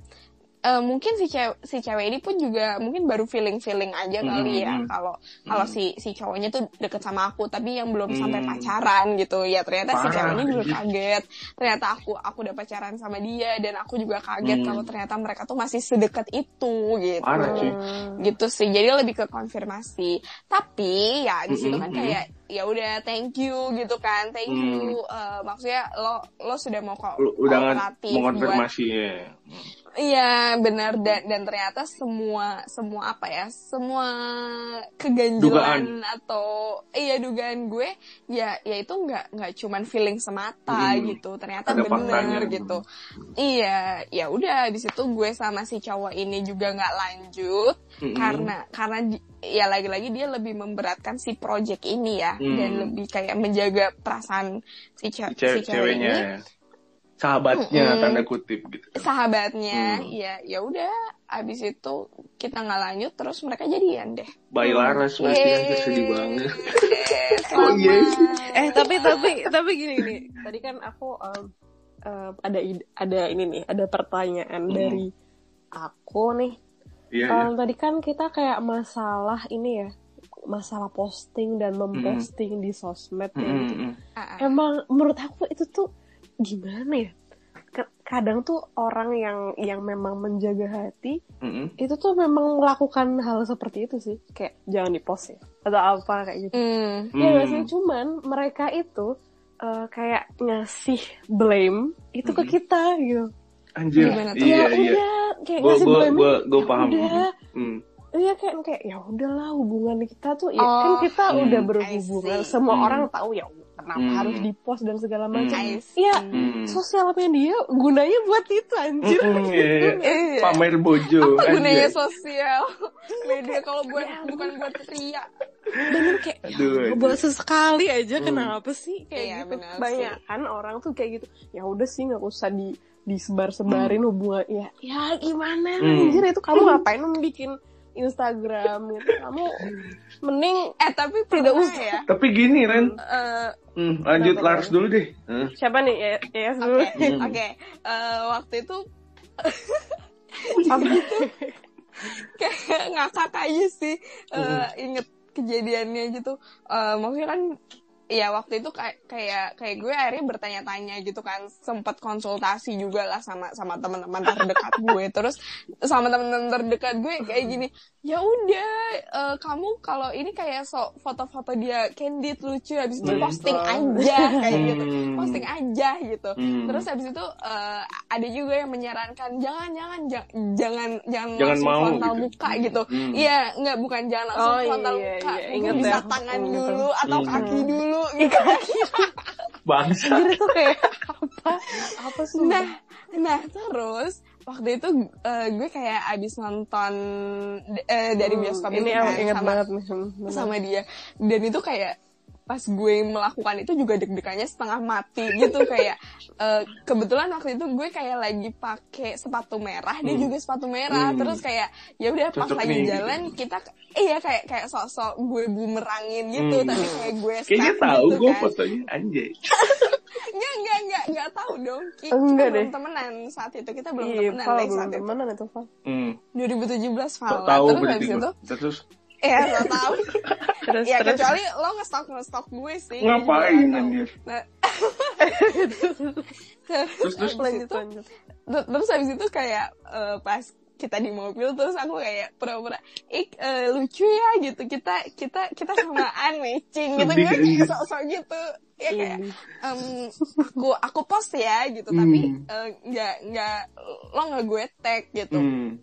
eh, mungkin si cewek si cewek ini pun juga mungkin baru feeling feeling aja kali ya Mm-mm. kalau kalau si si cowoknya tuh deket sama aku tapi yang belum sampai pacaran gitu. Ya ternyata si Parah, ceweknya juga anjir. kaget. Ternyata aku aku udah pacaran sama dia dan aku juga kaget Hmm. kalau ternyata mereka tuh masih sedekat itu gitu. Parah gitu sih. Jadi lebih ke konfirmasi. Tapi ya di situ kan kayak ya udah thank you gitu kan. Thank you Eh, maksudnya lo lo sudah mau kok udah mau buat konfirmasi ya. Iya benar dan dan ternyata semua semua apa ya semua keganjilan atau iya dugaan gue ya ya itu nggak nggak cuman feeling semata Hmm. gitu ternyata Ada faktanya. benar gitu iya ya udah di situ gue sama si cowok ini juga nggak lanjut Mm-mm. karena karena ya lagi-lagi dia lebih memberatkan si project ini ya Hmm. dan lebih kayak menjaga perasaan si, ce- si cewek, si cewek ceweknya ini ya. sahabatnya Mm-mm. tanda kutip gitu. sahabatnya Hmm. ya ya udah abis itu kita nggak lanjut terus mereka jadian deh Bayi Laras berarti anjir sedih banget. Yeay, Oh, selamat. Eh tapi tapi tapi gini gini. Tadi kan aku um, um, ada ada ini nih, ada pertanyaan Hmm. dari aku nih. Iya, Um, iya. tadi kan kita kayak masalah ini ya, masalah posting dan memposting di sosmed ya Mm-mm, gitu. ah. Emang menurut aku itu tuh gimana ya? Ke- Kadang tuh orang yang yang memang menjaga hati Mm-mm. itu tuh memang melakukan hal seperti itu sih, kayak jangan dipost ya atau apa kayak gitu. Hmm. Ya nggak sih, Hmm. cuman mereka itu eh, kayak ngasih blame itu ke Mhm. kita gitu. Anjir, Gimana tuh? iya ya iya. udah kayak Gue ngasih gue blame. gue paham. Udah, Hmm. Iya kayak kayak ya udahlah hubungan kita tuh ya Oh, kan kita hmm, udah berhubungan, semua Hmm. orang tahu ya kenapa Hmm. harus dipost dan segala macam. I see. Iya, Hmm. sosial media gunanya buat itu anjir. Mm-mm, iya. Iya. Pamer bojo. apa gunanya sosial media kalau buat bukan buat ria Bener kayak ya Aduh, buat sesekali aja Hmm. kenapa sih kayak Iya, gitu. Banyak kan orang tuh kayak gitu. Ya udah sih nggak usah di disebar-sebarin hubungan ya ya gimana Hmm. anjir itu kamu ngapain bikin Instagram gitu kamu mending eh tapi Tidak usah. ya Tapi gini Ren, eh, Hmm, lanjut Lars dulu deh. Hmm. siapa nih ya ya dulu Oke, Hmm. oke. Eh, waktu itu Apa? kayak ngakak aja sih eh, Hmm. inget kejadiannya gitu. Eh, maksudnya kan ya waktu itu kayak kayak kayak gue akhirnya bertanya-tanya gitu kan. Sempat konsultasi juga lah sama sama teman-teman terdekat gue. Terus sama teman-teman terdekat gue kayak gini ya udah eh, kamu kalau ini kayak so foto-foto dia candid lucu habis itu Hmm. posting aja kayak gitu Hmm. posting aja gitu Hmm. terus habis itu eh, ada juga yang menyarankan jangan jangan ja- jangan jangan Jangan langsung mau frontal gitu. muka gitu Hmm. iya nggak bukan jangan langsung Oh, frontal iya, muka iya, inget bisa ya. tangan Hmm, dulu atau Hmm. kaki dulu gitu Bangsa. itu kayak apa apa sih nah nah terus waktu itu eh, gue kayak abis nonton eh, dari Hmm, bioskop ini itu kan, sama banget nih hmm, bener. sama dia dan itu kayak pas gue melakukan itu juga deg-degannya setengah mati gitu kayak eh, kebetulan waktu itu gue kayak lagi pakai sepatu merah dia Hmm. juga sepatu merah Hmm. terus kayak ya udah pas Cocok lagi nih, jalan kita iya kayak kayak sosok gue bumerangin gitu Hmm. tapi kayak gue Kayaknya tahu gitu gue kan fotonya anjay. Enggak, enggak, enggak, enggak tahu dong. Ki- Enggak kita deh. belum temenan saat itu. Kita belum iya temenan deh belum saat itu. temenan itu Val Hmm. 2017 So, Val. tahu Terus habis itu, Terus ya so tahu. terus ya terus kecuali lo nge-stalk nge-stalk gue sih. ngapain anjir? Nah, Terus terus lanjut itu- lanjut ter- terus habis itu kayak eh, pas kita di mobil terus aku kayak pura-pura ik eh, lucu ya gitu kita kita kita samaan matching gitu gue kayak sok-sok gitu ya kayak Ini. em, aku aku post ya gitu tapi Hmm. eh, nggak nggak lo nggak gue tag gitu Hmm.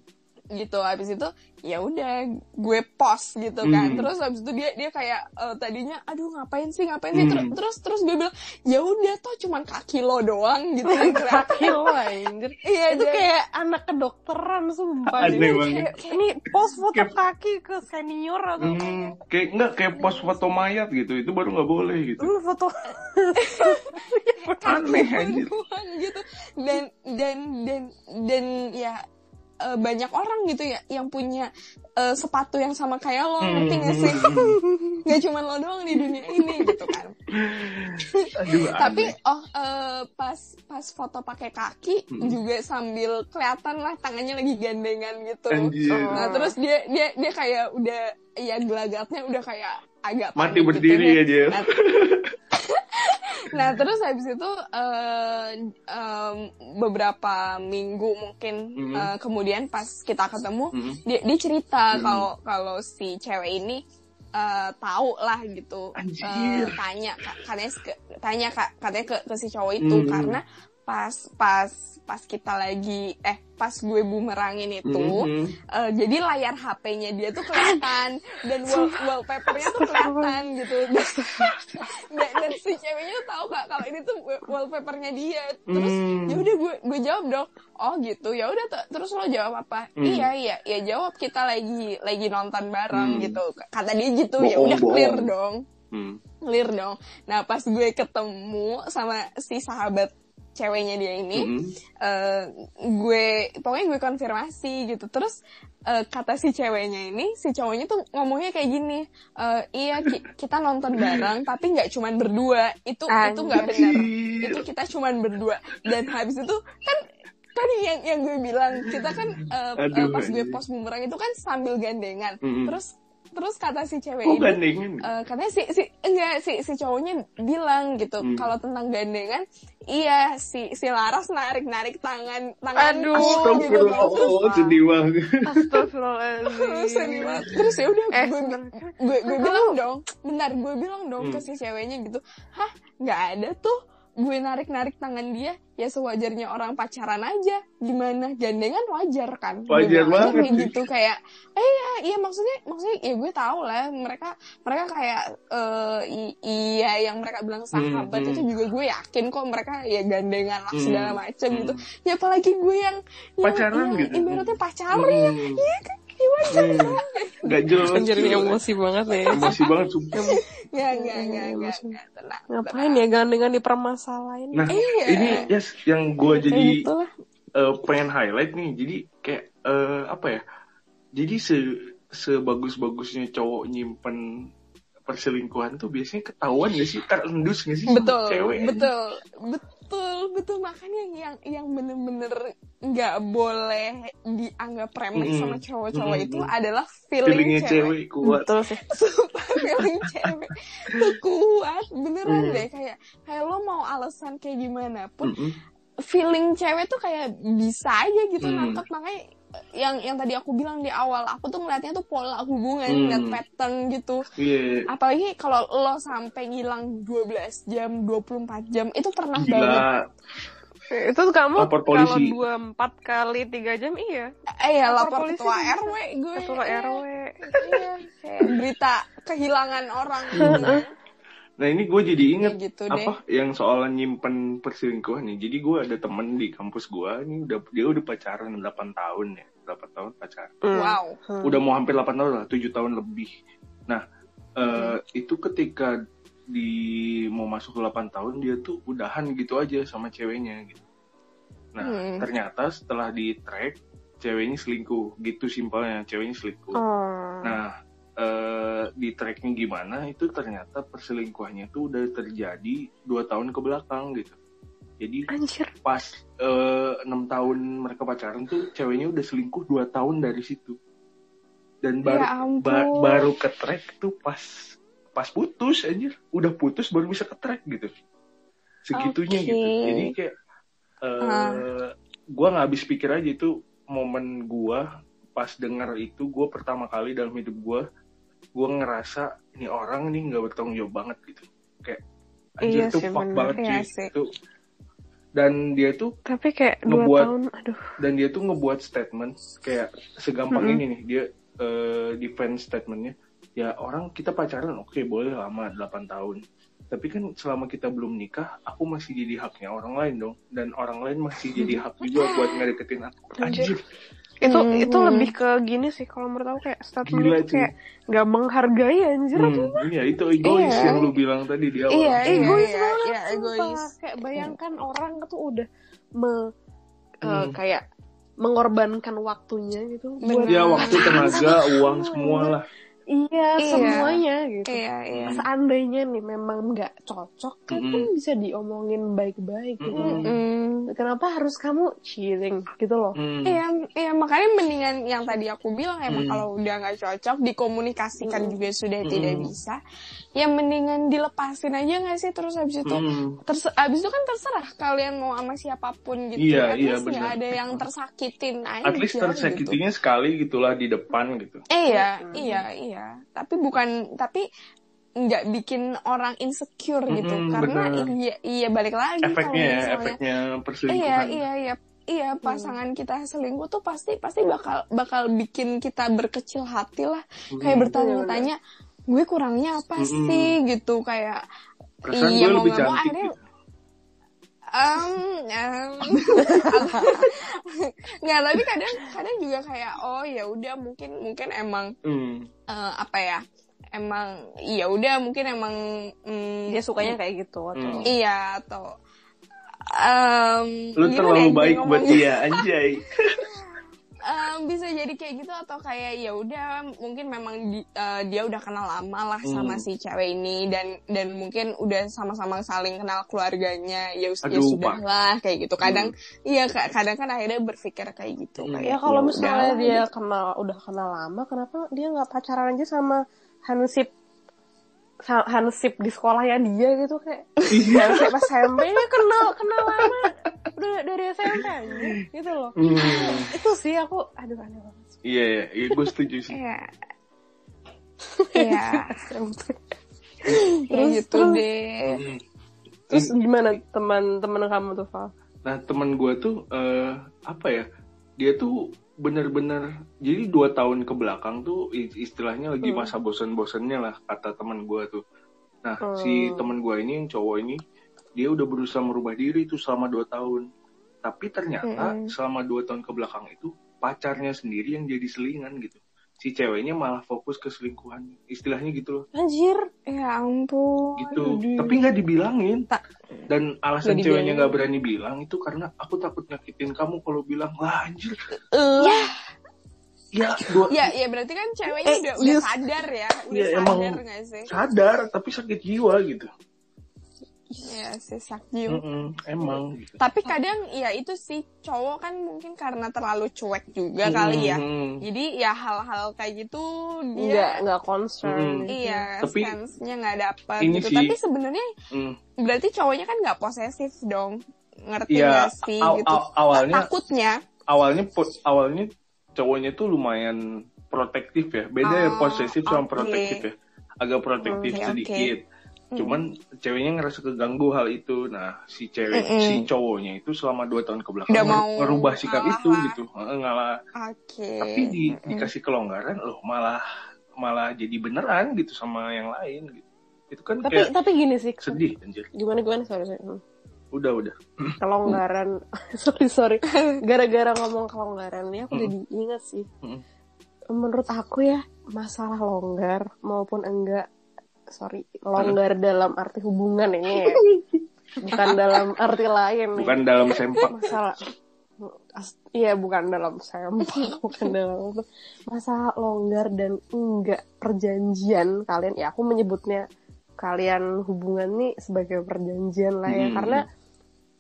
Gitu. Habis itu ya udah gue post gitu kan. Hmm. terus habis itu dia dia kayak eh, tadinya aduh ngapain sih ngapain sih? Hmm. terus terus gue bilang ya udah toh cuman kaki lo doang gitu kan. Kaki lo anjir. Iya itu dia- kayak anak kedokteran sumpah. Ini kayak, ini post foto Kayak- kaki ke senior atau Hmm, kayak enggak kayak pos foto mayat gitu. Itu baru nggak boleh gitu. Lu foto aneh anjir. Gitu. Dan dan dan dan ya eh, banyak orang gitu ya yang punya eh, sepatu yang sama kayak lo Hmm. ngerti gak sih nggak cuma lo doang di dunia ini gitu kan Aduh, tapi oh eh, pas pas foto pakai kaki Hmm. juga sambil kelihatan lah tangannya lagi gandengan gitu Anjir. nah terus dia dia dia kayak udah ya gelagatnya udah kayak agak mati panik berdiri gitu ya dia. Nah, nah terus habis itu eh, em, beberapa minggu mungkin Mhm. eh, kemudian pas kita ketemu Mhm. dia dia cerita Mhm. kalau kalau si cewek ini eh, tahu lah gitu Anjir. Eh, tanya ka- katanya ke, tanya ka- katanya ke, ke si cowok itu Mhm. karena pas pas pas kita lagi eh pas gue bumerangin itu Mhm. eh, jadi layar HP-nya dia tuh kelihatan. Dan wall, wallpapernya tuh kelihatan gitu. Dan, dan si ceweknya tuh tahu kak kalau ini tuh wallpapernya dia. Terus Hmm. ya udah gue gue jawab dong. Oh gitu. Ya udah terus lo jawab apa? Hmm. iya iya. Ya jawab kita lagi lagi nonton bareng Hmm. gitu. Kata dia gitu. Ya udah clear dong. Hmm. clear dong. Nah pas gue ketemu sama si sahabat ceweknya dia ini Mhm. eh, gue pokoknya gue konfirmasi gitu. Terus eh, kata si ceweknya ini si cowoknya tuh ngomongnya kayak gini eh, iya ki- kita nonton bareng tapi nggak cuman berdua. Itu itu nggak benar. Itu kita cuman berdua. Dan habis itu kan kan yang yang gue bilang kita kan eh, Aduh, pas gue post bumerang itu kan sambil gandengan. Mhm. terus terus kata si cewek Kok ini gandengan? Eh, katanya si si enggak si si cowoknya bilang gitu Hmm. kalau tentang gandengan iya si si Laras narik narik tangan tangan Aduh, gitu Astagfirullah, oh, sedih banget. terus sedih banget. terus ya udah Eh, gue, gue gue bilang dong bentar gue bilang dong Hmm. ke si ceweknya gitu hah nggak ada tuh gue narik narik tangan dia ya sewajarnya orang pacaran aja gimana gandengan wajar kan Wajar banget kayak gitu kayak eh iya iya maksudnya maksudnya ya gue tahu lah mereka mereka kayak eh, i- iya yang mereka bilang sahabat Hmm, hmm. itu juga gue yakin kok mereka ya gandengan lah Hmm, segala macam hmm. gitu ya apalagi gue yang yang- Pacaran yang gitu. ibaratnya pacaran Hmm. iya kan ya Hmm. dong Gak jelas. Anjir ini emosi banget ya. Emosi banget sumpah. Nggak, Emosi. nggak, nggak, tenang. Ngapain ya gandengan dipermasalahin? Nah, Iya. ini yes yang gue Kayak jadi eh, pengen highlight nih. Jadi kayak eh, apa ya? Jadi se sebagus-bagusnya cowok nyimpen perselingkuhan tuh biasanya ketahuan gak sih? Terendus gak sih? Betul, Cewek. betul, betul, betul. Makanya yang yang bener-bener nggak boleh dianggap remeh Mm-mm. sama cowok-cowok Mm-mm. itu adalah feeling, Feelingnya cewek. cewek kuat. Betul sih. Sumpah feeling cewek tuh kuat, beneran Mm. deh. Kayak kayak lo mau alasan kayak gimana pun, Mm-mm. feeling cewek tuh kayak bisa aja gitu Hmm. nangkep makanya yang yang tadi aku bilang di awal aku tuh ngeliatnya tuh pola hubungan Hmm. ngeliat pattern gitu Iya. apalagi kalau lo sampai ngilang 12 jam 24 jam itu pernah banget Gila. Itu tuh kamu Lapor kalau polisi. dua empat kali tiga jam iya. eh ya Lapor lapor polisi ketua. RW gue Ketua Iya, RW. iya. Kayak berita kehilangan orang gitu Nah ini gue jadi inget Kayak gitu deh apa yang soal nyimpen perselingkuhan nih. Jadi gue ada temen di kampus gue ini udah dia udah pacaran 8 tahun ya, 8 tahun pacaran. Hmm. wow Hmm. Udah mau hampir 8 tahun lah, 7 tahun lebih. Nah eh, Hmm. itu ketika di mau masuk ke 8 tahun dia tuh udahan gitu aja sama ceweknya gitu. Nah Hmm. ternyata setelah di track ceweknya selingkuh gitu simpelnya ceweknya selingkuh. Oh. Nah, eh, di tracknya gimana itu ternyata perselingkuhannya tuh udah terjadi dua tahun ke belakang gitu. Jadi Anjir. pas eh, enam tahun mereka pacaran tuh ceweknya udah selingkuh dua tahun dari situ. Dan baru ya ampun ba- baru ke track tuh pas pas putus anjir, udah putus baru bisa ke track gitu. Segitunya Oke. gitu. Jadi kayak eh Ah. gua nggak habis pikir aja itu momen gua pas denger itu gua pertama kali dalam hidup gua gua ngerasa ini orang nih nggak bertanggung jawab banget gitu. Kayak anjir Iya tuh sih, fuck bener. banget cuy. sih. Itu dan dia tuh Tapi kayak Ngebuat- tahun, aduh. dan dia tuh ngebuat statement kayak segampang Mm-mm. ini nih dia eh, defense statementnya ya orang kita pacaran oke boleh lama 8 tahun tapi kan selama kita belum nikah aku masih jadi haknya orang lain dong dan orang lain masih jadi hak juga buat ngedeketin aku anjir Itu Hmm. itu lebih ke gini sih kalau menurut aku kayak statement Gila, itu kayak nggak menghargai anjir Hmm, iya itu egois Iya. yang lu bilang tadi di awal iya iya egois iya, banget iya, egois kayak bayangkan orang tuh udah me eh, Hmm. kayak mengorbankan waktunya gitu buat Ya waktu tenaga, uang semua lah. Iya, Iya. semuanya gitu Iya, iya. seandainya nih memang nggak cocok kan, Mm-mm. kan bisa diomongin baik-baik gitu Mm-mm. Hmm. kenapa harus kamu cheating gitu loh Hmm. Iya, iya makanya mendingan yang tadi aku bilang emang Hmm. kalau udah nggak cocok dikomunikasikan Hmm. juga sudah Hmm. tidak bisa. Ya mendingan dilepasin aja nggak sih terus habis itu Hmm. terus habis itu kan terserah kalian mau sama siapa pun gitu. Iya, At iya, least nggak ada yang tersakitin aja. At least gitu. tersakitinya sekali gitulah di depan gitu. Eh, iya, iya, iya. Tapi bukan tapi nggak bikin orang insecure gitu Mm-mm, karena bener. iya iya balik lagi Efeknya ya, misalnya efeknya Iya, perselingkuhan. iya, iya. Iya, pasangan kita selingkuh tuh pasti pasti bakal bakal bikin kita berkecil hati lah. Kayak Hmm. Gue kurangnya apa Mm-mm. sih gitu kayak Perasaan iya, gue mau lebih nggak mau cantik akhirnya- gitu. Um, um, nggak tapi kadang kadang juga kayak oh ya udah mungkin mungkin emang Hmm. eh, apa ya emang ya udah mungkin emang mm, dia sukanya kayak gitu atau Hmm. iya atau em, Lu terlalu ya baik buat dia, anjay. Em, bisa jadi kayak gitu atau kayak ya udah mungkin memang di- eh, dia udah kenal lama lah sama Hmm. si cewek ini dan dan mungkin udah sama-sama saling kenal keluarganya ya, ya sudah lah kayak gitu kadang iya ka- kadang kan akhirnya berpikir kayak gitu Hmm. kayak ya kalau ya misalnya udah, dia gitu. kenal udah kenal lama kenapa dia nggak pacaran aja sama Hansip Hansip di sekolahnya dia gitu kayak Iya. Hansip SMP dia kenal kenal lama udah dari SMP aja gitu loh Hmm. itu sih aku aduh aneh banget Iya, iya, iya gue setuju sih. Iya. Iya, kayak Terus- gitu terus- deh. Hmm. terus gimana teman-teman kamu tuh Val Nah teman gue tuh eh, apa ya? Dia tuh bener-bener jadi dua tahun ke belakang tuh istilahnya lagi Hmm. masa bosan-bosannya lah kata teman gue tuh. Nah Hmm. si teman gue ini yang cowok ini dia udah berusaha merubah diri tuh selama dua tahun. Tapi ternyata Mm-mm. selama dua tahun ke belakang itu pacarnya sendiri yang jadi selingan gitu. Si ceweknya malah fokus ke selingkuhan. Istilahnya gitu loh. anjir Ya ampun. gitu Aduh. tapi nggak dibilangin Tak. dan alasan Nggak ceweknya nggak berani bilang itu karena aku takut nyakitin kamu kalau bilang wah anjir ya ya dua Ya, ya berarti kan ceweknya Eh, udah, udah yes. sadar ya, udah Ya, sadar emang- nggak sih? sadar tapi sakit jiwa gitu Ya, si sakjiu. Mm-mm, emang gitu. Tapi kadang ya itu sih cowok kan mungkin karena terlalu cuek juga kali ya. Jadi ya hal-hal kayak gitu nggak dia nggak concern Mm-mm. iya Tapi stance-nya nggak dapet ini gitu. sih- Tapi sebenarnya Mm. berarti cowoknya kan nggak posesif dong. Ngerti Iya, nggak sih aw- gitu. aw- awalnya Takutnya awalnya awalnya cowoknya tuh lumayan protektif ya beda ya Oh, posesif sama oke. protektif ya agak protektif Oke, oke. Sedikit cuman ceweknya ngerasa keganggu hal itu. Nah si cewek Mm-mm. si cowoknya itu selama dua tahun ke belakang Udah nger- mau ngerubah sikap ngalah. itu gitu. Heeh, ngalah. Oke. tapi di, Mm-mm. dikasih kelonggaran loh malah malah jadi beneran gitu sama yang lain gitu. Itu kan tapi kayak tapi gini sih. sedih anjir. Gimana gimana? Sorry sorry. Hmm. udah udah. Kelonggaran. Sorry sorry. Gara-gara ngomong kelonggaran ya aku Mm. jadi ingat sih. Mm. menurut aku ya masalah longgar maupun enggak sorry longgar dalam arti hubungan ini ya bukan dalam arti lain nih. bukan dalam sempak masalah as- iya bukan dalam sempak bukan dalam masalah longgar dan enggak perjanjian kalian ya aku menyebutnya kalian hubungan nih sebagai perjanjian lah ya Hmm. karena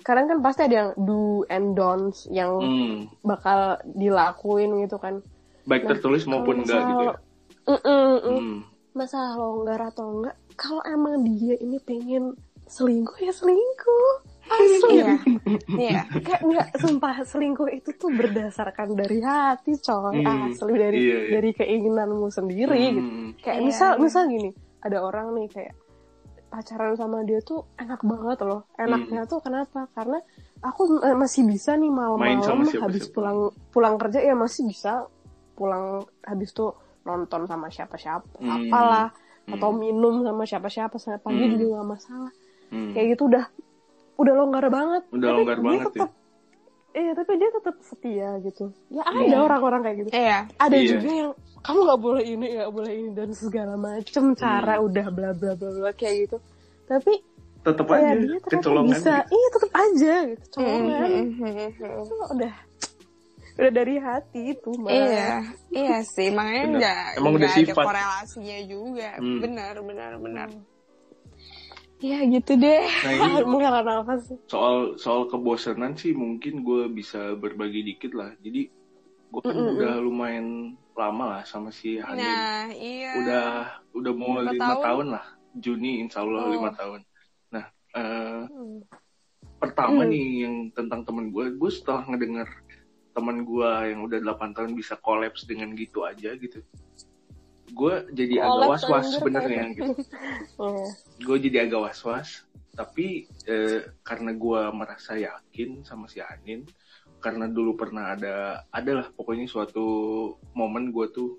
kadang kan pasti ada yang do and don'ts yang Hmm. bakal dilakuin gitu kan baik Nah, tertulis maupun enggak gitu ya misal- Mm-mm, mm. Hmm. Masalah longgar atau enggak kalau emang dia ini pengen selingkuh ya selingkuh asli. Iya. kayak nggak sumpah selingkuh itu tuh berdasarkan dari hati coy Hmm, asli dari iya, iya. dari keinginanmu sendiri gitu Hmm. kayak Iya. misal misal gini ada orang nih kayak pacaran sama dia tuh enak banget loh enaknya tuh kenapa karena aku eh, masih bisa nih malam-malam habis pulang pulang kerja ya masih bisa pulang habis tuh nonton sama siapa-siapa Hmm. apalah Hmm. atau minum sama siapa-siapa sampai pagi Hmm. juga nggak masalah Hmm. kayak gitu udah udah longgar banget Udah Tapi longgar dia banget ya. tetep, iya tapi dia tetap setia gitu ya ada Iya. orang-orang kayak gitu Iya. ada Iya. juga yang kamu nggak boleh ini nggak boleh ini dan segala macem cara Hmm. udah bla bla bla bla kayak gitu tapi tetep ya aja kecolongan bisa gitu. iya tetap aja gitu colongan Mm-mm. itu udah udah dari hati itu mah Iya, iya sih, makanya nggak Emang udah nggak ada sifat. korelasinya juga. Hmm. Benar, benar, benar. Ya gitu deh. Nah ini nafas soal soal kebosanan sih mungkin gue bisa berbagi dikit lah. Jadi gue kan Mm-mm. udah lumayan lama lah sama si Hanin. Nah, iya. udah udah mau lima tahun? tahun? lah Juni insya Allah Oh. lima tahun nah eh, Hmm. pertama Hmm. nih yang tentang temen gue gue setelah ngedenger teman gue yang udah 8 tahun bisa kolaps dengan gitu aja gitu. Gue jadi agak was was sebenarnya gitu. Iya. gue jadi agak was was tapi eh, karena gue merasa yakin sama si Anin karena dulu pernah ada adalah pokoknya suatu momen gue tuh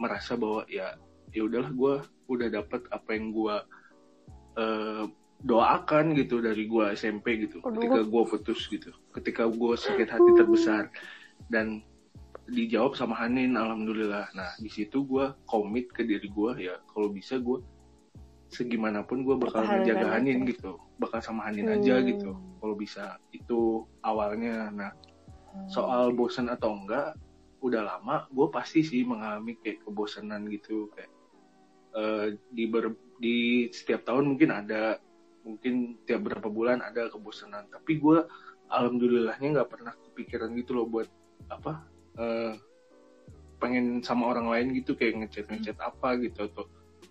merasa bahwa ya ya udahlah gue udah dapet apa yang gue eh, doakan gitu dari gue SMP gitu Aduh. ketika gue putus gitu ketika gue sakit hati terbesar. Dan dijawab sama Hanin alhamdulillah. Nah di situ gue komit ke diri gue ya kalau bisa gue segimanapun gue bakal ngejaga Hanin itu. gitu. Bakal sama Hanin aja Hmm. gitu kalau bisa. Itu awalnya. Nah soal bosan atau enggak udah lama gue pasti sih mengalami kayak kebosanan gitu. Kayak eh, di ber- di setiap tahun mungkin ada mungkin tiap berapa bulan ada kebosanan tapi gue alhamdulillahnya nggak pernah kepikiran gitu loh buat apa eh, pengen sama orang lain gitu kayak ngechat ngechat apa gitu atau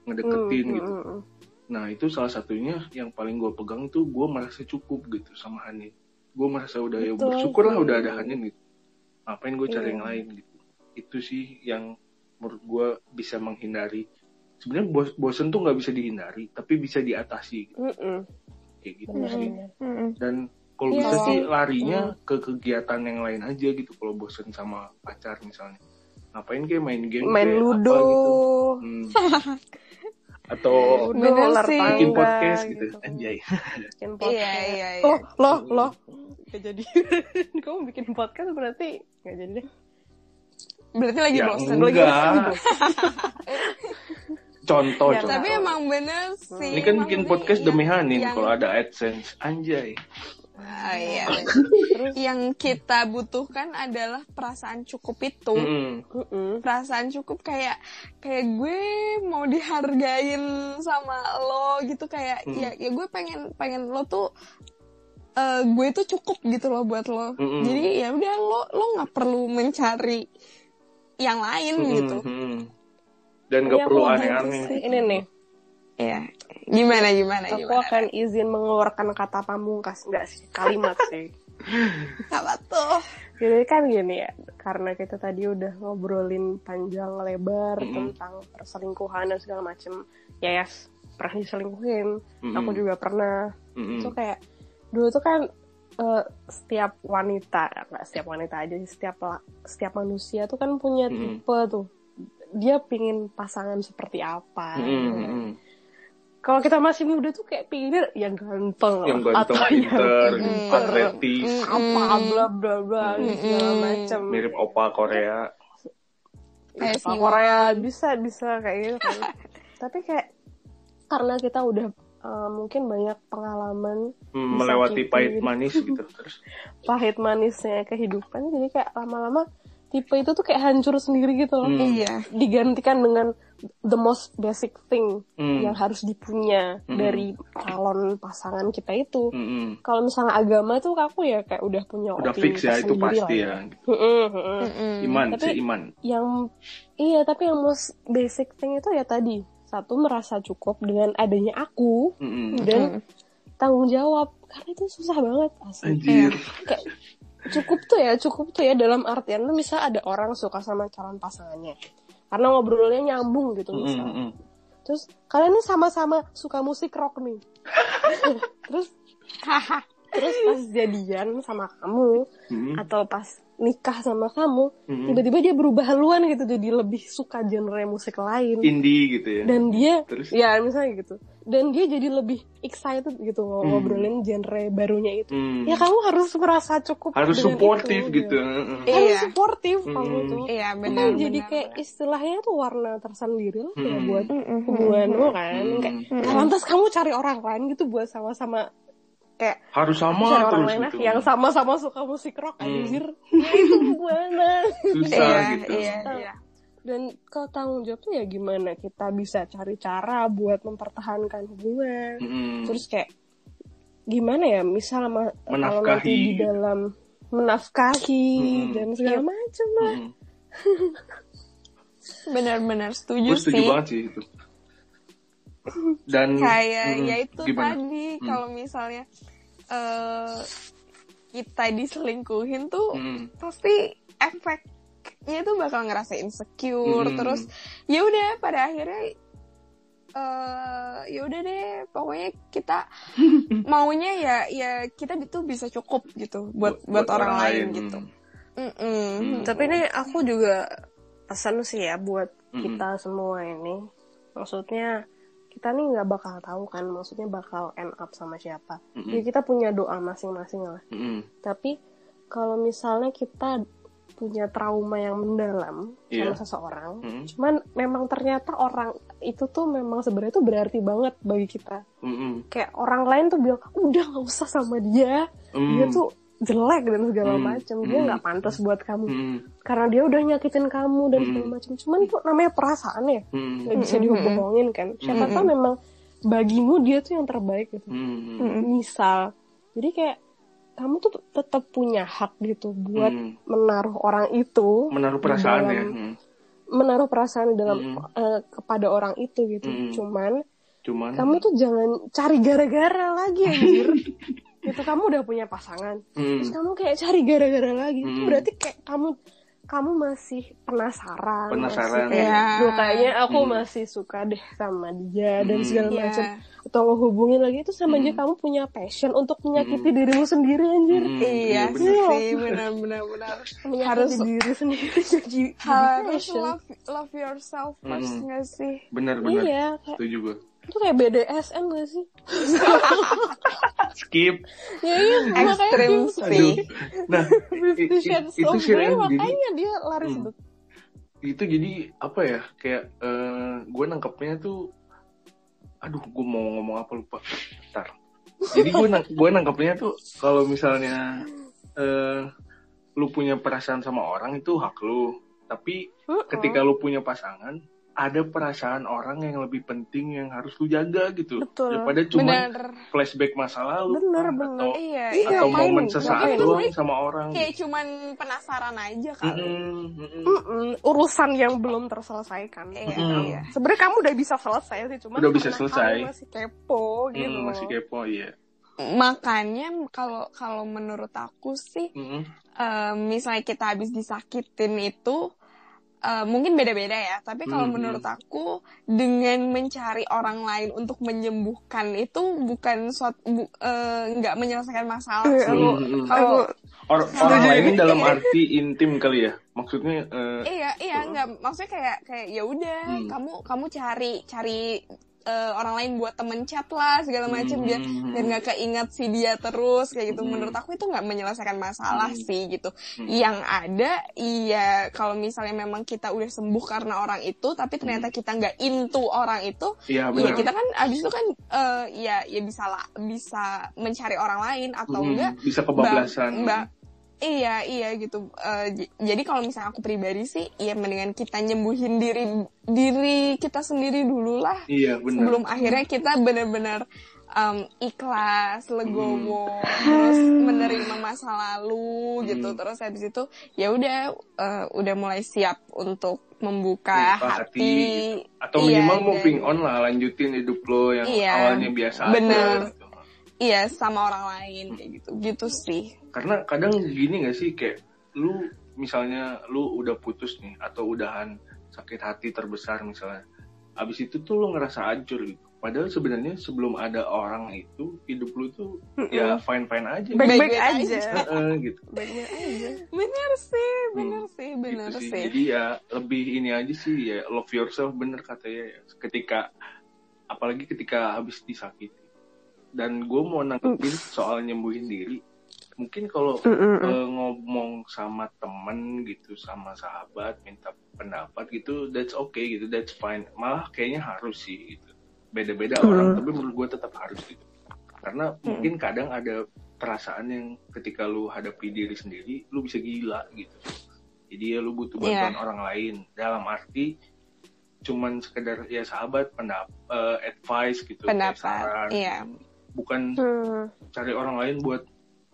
ngedeketin Hmm, gitu hmm, hmm. Nah itu salah satunya yang paling gue pegang tuh gue merasa cukup gitu sama Hanin. Gue merasa udah ya bersyukur lah udah ada Hanin gitu. Ngapain gue cari Iya. yang lain gitu. Itu sih yang menurut gue bisa menghindari. Sebenarnya bos bosen tuh nggak bisa dihindari, tapi bisa diatasi gitu. Mm-mm. kayak gitu Benar, sih. benar. Mm-mm. Dan kalau Iya bisa sih. sih larinya ke kegiatan yang lain aja gitu. Kalau bosen sama pacar misalnya, ngapain kayak main game, main kayak ludo apa gitu. Hmm. Atau Bener sih. bikin tangga, podcast gitu, kan. anjay. bikin podcast Iya, iya, iya. loh loh loh Gak jadi kamu bikin podcast berarti gak jadi deh Berarti lagi Ya bosan. enggak. Contoh, Ya, contoh. Tapi emang bener sih. Ini kan bikin podcast yang- demi Hanin yang- kalau ada AdSense. Anjay. Ah, iya. yang kita butuhkan adalah perasaan cukup itu. Mm-mm. Mm-mm. Perasaan cukup kayak kayak gue mau dihargain sama lo gitu kayak Hmm. ya ya gue pengen pengen lo tuh eh, gue tuh cukup gitu loh buat lo. Mm-mm. Jadi ya udah lo lo nggak perlu mencari yang lain Mm-mm, gitu. mm-mm. Dan gak Ini perlu aneh-aneh. ini nih Iya. Gimana gimana aku gimana? akan izin mengeluarkan kata pamungkas enggak sih kalimat sih Apa tuh? jadi kan gini ya karena kita tadi udah ngobrolin panjang lebar Mm-mm. tentang perselingkuhan dan segala macem ya yes pernah diselingkuhin Mm-mm. aku juga pernah Mm-mm. itu kayak dulu tuh kan eh, setiap wanita nggak setiap wanita aja sih setiap setiap manusia tuh kan punya Mm-mm. tipe tuh dia pingin pasangan seperti apa gitu kan. mm-mm. kalau kita masih muda tuh kayak pinginnya yang ganteng Yang ganteng, atau pinter, yang pinter. atletis, apa bla bla bla segala Mm-mm. macam mirip opa Korea. Si Korea bisa bisa kayak gitu kan tapi kayak karena kita udah eh, mungkin banyak pengalaman Hmm, melewati pahit manis gitu. Terus pahit manisnya kehidupan jadi kayak lama-lama tipe itu tuh kayak hancur sendiri gitu loh Hmm. Iya. digantikan dengan the most basic thing Hmm. yang harus dipunya Hmm. dari calon pasangan kita itu mm-mm. kalau misalnya agama tuh aku ya kayak udah punya udah opini fix ya itu pasti lah ya. Iman Tapi- sih iman. yang iya tapi yang most basic thing itu ya tadi satu merasa cukup dengan adanya aku Mm-mm. dan tanggung jawab karena itu susah banget asli Anjir. kayak cukup tuh ya cukup tuh ya dalam artian lu misal ada orang suka sama calon pasangannya karena ngobrolnya nyambung gitu misal mm-mm. terus kalian ini sama-sama suka musik rock nih terus terus pas jadian sama kamu Mm-mm. atau pas nikah sama kamu Mm-mm. tiba-tiba dia berubah haluan gitu jadi lebih suka genre musik lain Indie gitu ya. dan dia Terus? ya misalnya gitu dan dia jadi lebih excited gitu Hmm. ngobrolin genre barunya itu Hmm. ya kamu harus merasa cukup harus suportif itu, gitu. ya. Iya. harus suportif kamu Hmm. tuh Iya itu benar. jadi benar, kayak istilahnya tuh warna tersendiri lah ya buat Mm-mm. hubunganmu kan Hmm. kayak "Nah, lantas kamu cari orang lain gitu buat sama-sama kayak harus sama cari orang terus lain lah gitu yang sama-sama suka musik rock Hmm. anjir ya itu gimana susah Iya, gitu iya, iya. Dan kalau tanggung jawab tuh ya gimana kita bisa cari cara buat mempertahankan hubungan Mm-mm. terus kayak gimana ya misal ma- kalau nanti Menafkahi di dalam menafkahi Mm-mm. dan segala macam lah Mm-mm. Benar-benar setuju, gue setuju sih. banget sih itu dan Kayak Mm-mm. ya itu gimana? tadi Hmm. kalau misalnya eh kita diselingkuhin tuh Mm-mm. pasti efeknya tuh bakal ngerasa insecure Mm-mm. terus ya udah pada akhirnya eh ya udah deh pokoknya kita maunya ya ya kita itu bisa cukup gitu buat buat, orang, lain, gitu Mm-mm. Hmm. tapi ini aku juga pesan sih ya buat Mm-mm. kita semua ini maksudnya kita nih nggak bakal tahu kan maksudnya bakal end up sama siapa Mm-mm. ya kita punya doa masing-masing lah Mm-mm. tapi kalau misalnya kita punya trauma yang mendalam Iya. sama seseorang Mm-mm. cuman memang ternyata orang itu tuh memang sebenarnya tuh berarti banget bagi kita Mm-mm. kayak orang lain tuh bilang udah nggak usah sama dia dia Mm. tuh jelek dan segala Hmm. macam dia Hmm. nggak pantas buat kamu Mm-mm. karena dia udah nyakitin kamu dan Hmm. segala macam cuman tuh namanya perasaan ya Mm-mm. nggak bisa dihubungin kan siapa tahu memang bagimu dia tuh yang terbaik gitu Mm-mm. misal jadi kayak kamu tuh tetap punya hak gitu buat Mm. menaruh orang itu menaruh perasaan dalam- ya Mm. menaruh perasaan dalam Mm-mm. eh, kepada orang itu gitu Mm-mm. cuman cuman kamu tuh jangan cari gara-gara lagi anjir itu kamu udah punya pasangan Mm. terus kamu kayak cari gara-gara lagi itu Hmm. berarti kayak kamu kamu masih penasaran Penasaran. masih kayak Iya. "Duh, kayaknya aku Hmm. masih suka deh sama dia dan Hmm. segala Iya. macam atau ngehubungin lagi itu sama aja Hmm. kamu punya passion untuk menyakiti dirimu sendiri anjir Mm. iya bener. Iya. sih benar-benar benar menyakiti Harus- diri sendiri jadi, jadi harus love love yourself first Mm. nggak sih benar benar iya kayak setuju gue itu kayak BDSM gak sih? Skip. Ya iya makanya sih. nah Fifty Shades itu of sih Grey Ren, jadi makanya dia lari Hmm. itu jadi apa ya kayak eh, gue nangkepnya tuh aduh gue mau ngomong apa lupa. Ntar jadi gue nang gue nangkepnya tuh kalau misalnya eh lu punya perasaan sama orang itu hak lu. Tapi Mm-mm. ketika lu punya pasangan ada perasaan orang yang lebih penting yang harus lu jaga gitu Betul. daripada cuma flashback masa lalu Bener, kan, bener. atau iya Iya, atau ngapain? momen sesaat Ngapain? doang sama orang kayak cuman penasaran aja kali Mm-mm, mm-mm. Mm-mm, urusan yang belum terselesaikan. Iya, Mm. iya. Sebenarnya kamu udah bisa selesai sih, cuma Udah bisa selesai. kamu masih kepo gitu. Mm, masih kepo iya makanya kalau kalau menurut aku sih Mm-mm. eh, misalnya kita habis disakitin itu eh, mungkin beda-beda ya. Tapi kalau Hmm, menurut aku dengan mencari orang lain untuk menyembuhkan itu bukan suatu bu- eh, nggak menyelesaikan masalah Iya, sih. aku- Mm-mm. kalau Or- orang lain dalam arti intim kali ya? Maksudnya eh, iya iya nggak maksudnya kayak kayak ya udah Hmm. kamu kamu cari cari eh, orang lain buat temen chat lah segala macam biar Hmm. biar nggak keinget si dia terus kayak gitu Hmm. menurut aku itu nggak menyelesaikan masalah Hmm. sih gitu Hmm. yang ada iya kalau misalnya memang kita udah sembuh karena orang itu tapi ternyata kita nggak into orang itu iya ya benar kita kan abis itu kan eh, ya ya bisa lah bisa mencari orang lain atau Mm, enggak bisa kebablasan Mbak, iya iya gitu. J- jadi kalau misalnya aku pribadi sih, ya mendingan kita nyembuhin diri diri kita sendiri dulu lah. iya benar Sebelum akhirnya kita benar-benar em, ikhlas, legowo, Hmm. terus menerima masa lalu gitu. Hmm. Terus habis itu ya udah eh, udah mulai siap untuk membuka Buka hati. hati. atau Iya, minimal dan- moving on lah lanjutin hidup lo yang Iya, awalnya biasa bener. aja gitu. Iya sama orang lain kayak gitu. Gitu sih. karena kadang gini gak sih kayak lu misalnya lu udah putus nih atau udahan sakit hati terbesar misalnya abis itu tuh lu ngerasa hancur gitu padahal sebenarnya sebelum ada orang itu hidup lu tuh ya fine fine aja gitu. Baik-baik Baik-baik aja. Gitu Baik-baik aja. Bener sih, bener sih, bener gitu sih. sih. Jadi ya lebih ini aja sih ya love yourself bener katanya ya. Ketika apalagi ketika habis disakiti. Dan gue mau nangkepin soal nyembuhin diri. Mungkin kalau Mm-mm. eh, ngomong sama temen gitu, sama sahabat, minta pendapat gitu, that's okay gitu, that's fine. Malah kayaknya harus sih gitu. Beda-beda orang, tapi menurut gue tetap harus gitu. karena mungkin kadang ada perasaan yang ketika lu hadapi diri sendiri lu bisa gila gitu jadi ya lu butuh Iya. bantuan orang lain dalam arti cuman sekedar ya sahabat pendap eh, advice gitu kayak saran. pendapat iya bukan Hmm. cari orang lain buat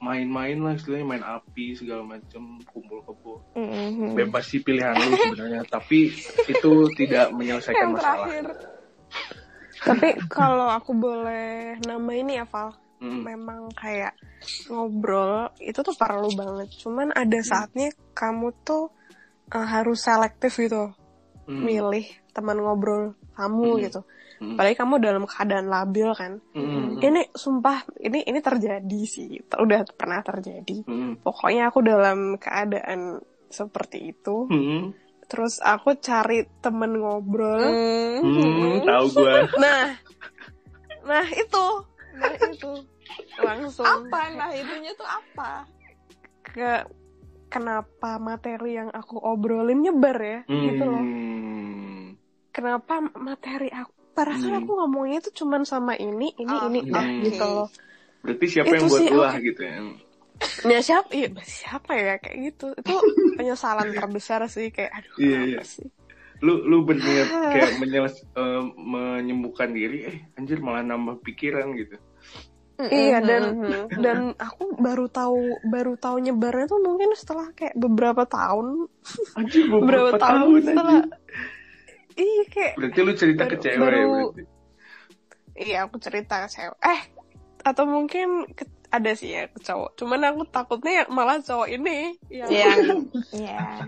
main-main lah istilahnya main api segala macam kumpul kebo Mhm. bebas sih pilihan lu sebenarnya tapi itu tidak menyelesaikan yang masalah terakhir Tapi kalau aku boleh nama ini ya Val, Mm. memang kayak ngobrol itu tuh perlu banget. Cuman ada saatnya kamu tuh uh, harus selektif gitu, Mm. milih teman ngobrol kamu Hmm. gitu. Mm. Apalagi kamu dalam keadaan labil kan. Mm. Ini sumpah ini ini terjadi sih, udah pernah terjadi. Mm. Pokoknya aku dalam keadaan seperti itu. Mm. Terus aku cari temen ngobrol. Hmm, tahu gua. Nah, nah itu, nah itu langsung apa nah itunya tuh apa ke kenapa materi yang aku obrolin nyebar ya, gitu loh. Hmm. Kenapa materi aku perasaan Hmm. aku ngomongnya tuh cuman sama ini, ini, Oh, ini, ah oke. gitu loh. Berarti siapa Itu yang buat sih, ulah oke. gitu ya? Ya siapa, iya, siapa ya kayak gitu. Itu penyesalan terbesar sih kayak aduh Iya, kenapa iya. sih. Lu lu berniat kayak menyeles, eh, menyembuhkan diri, eh anjir malah nambah pikiran gitu. Iya dan Mhm. dan aku baru tahu baru tahu nyebarnya tuh mungkin setelah kayak beberapa tahun Anjir beberapa beberapa tahun tahun setelah anjir. Iya kayak Berarti lu cerita ke Baru- cewek ya baru- berarti. iya aku cerita ke cewek. Eh atau mungkin ke- ada sih ya ke cowok. Cuman aku takutnya malah cowok ini yang yang ya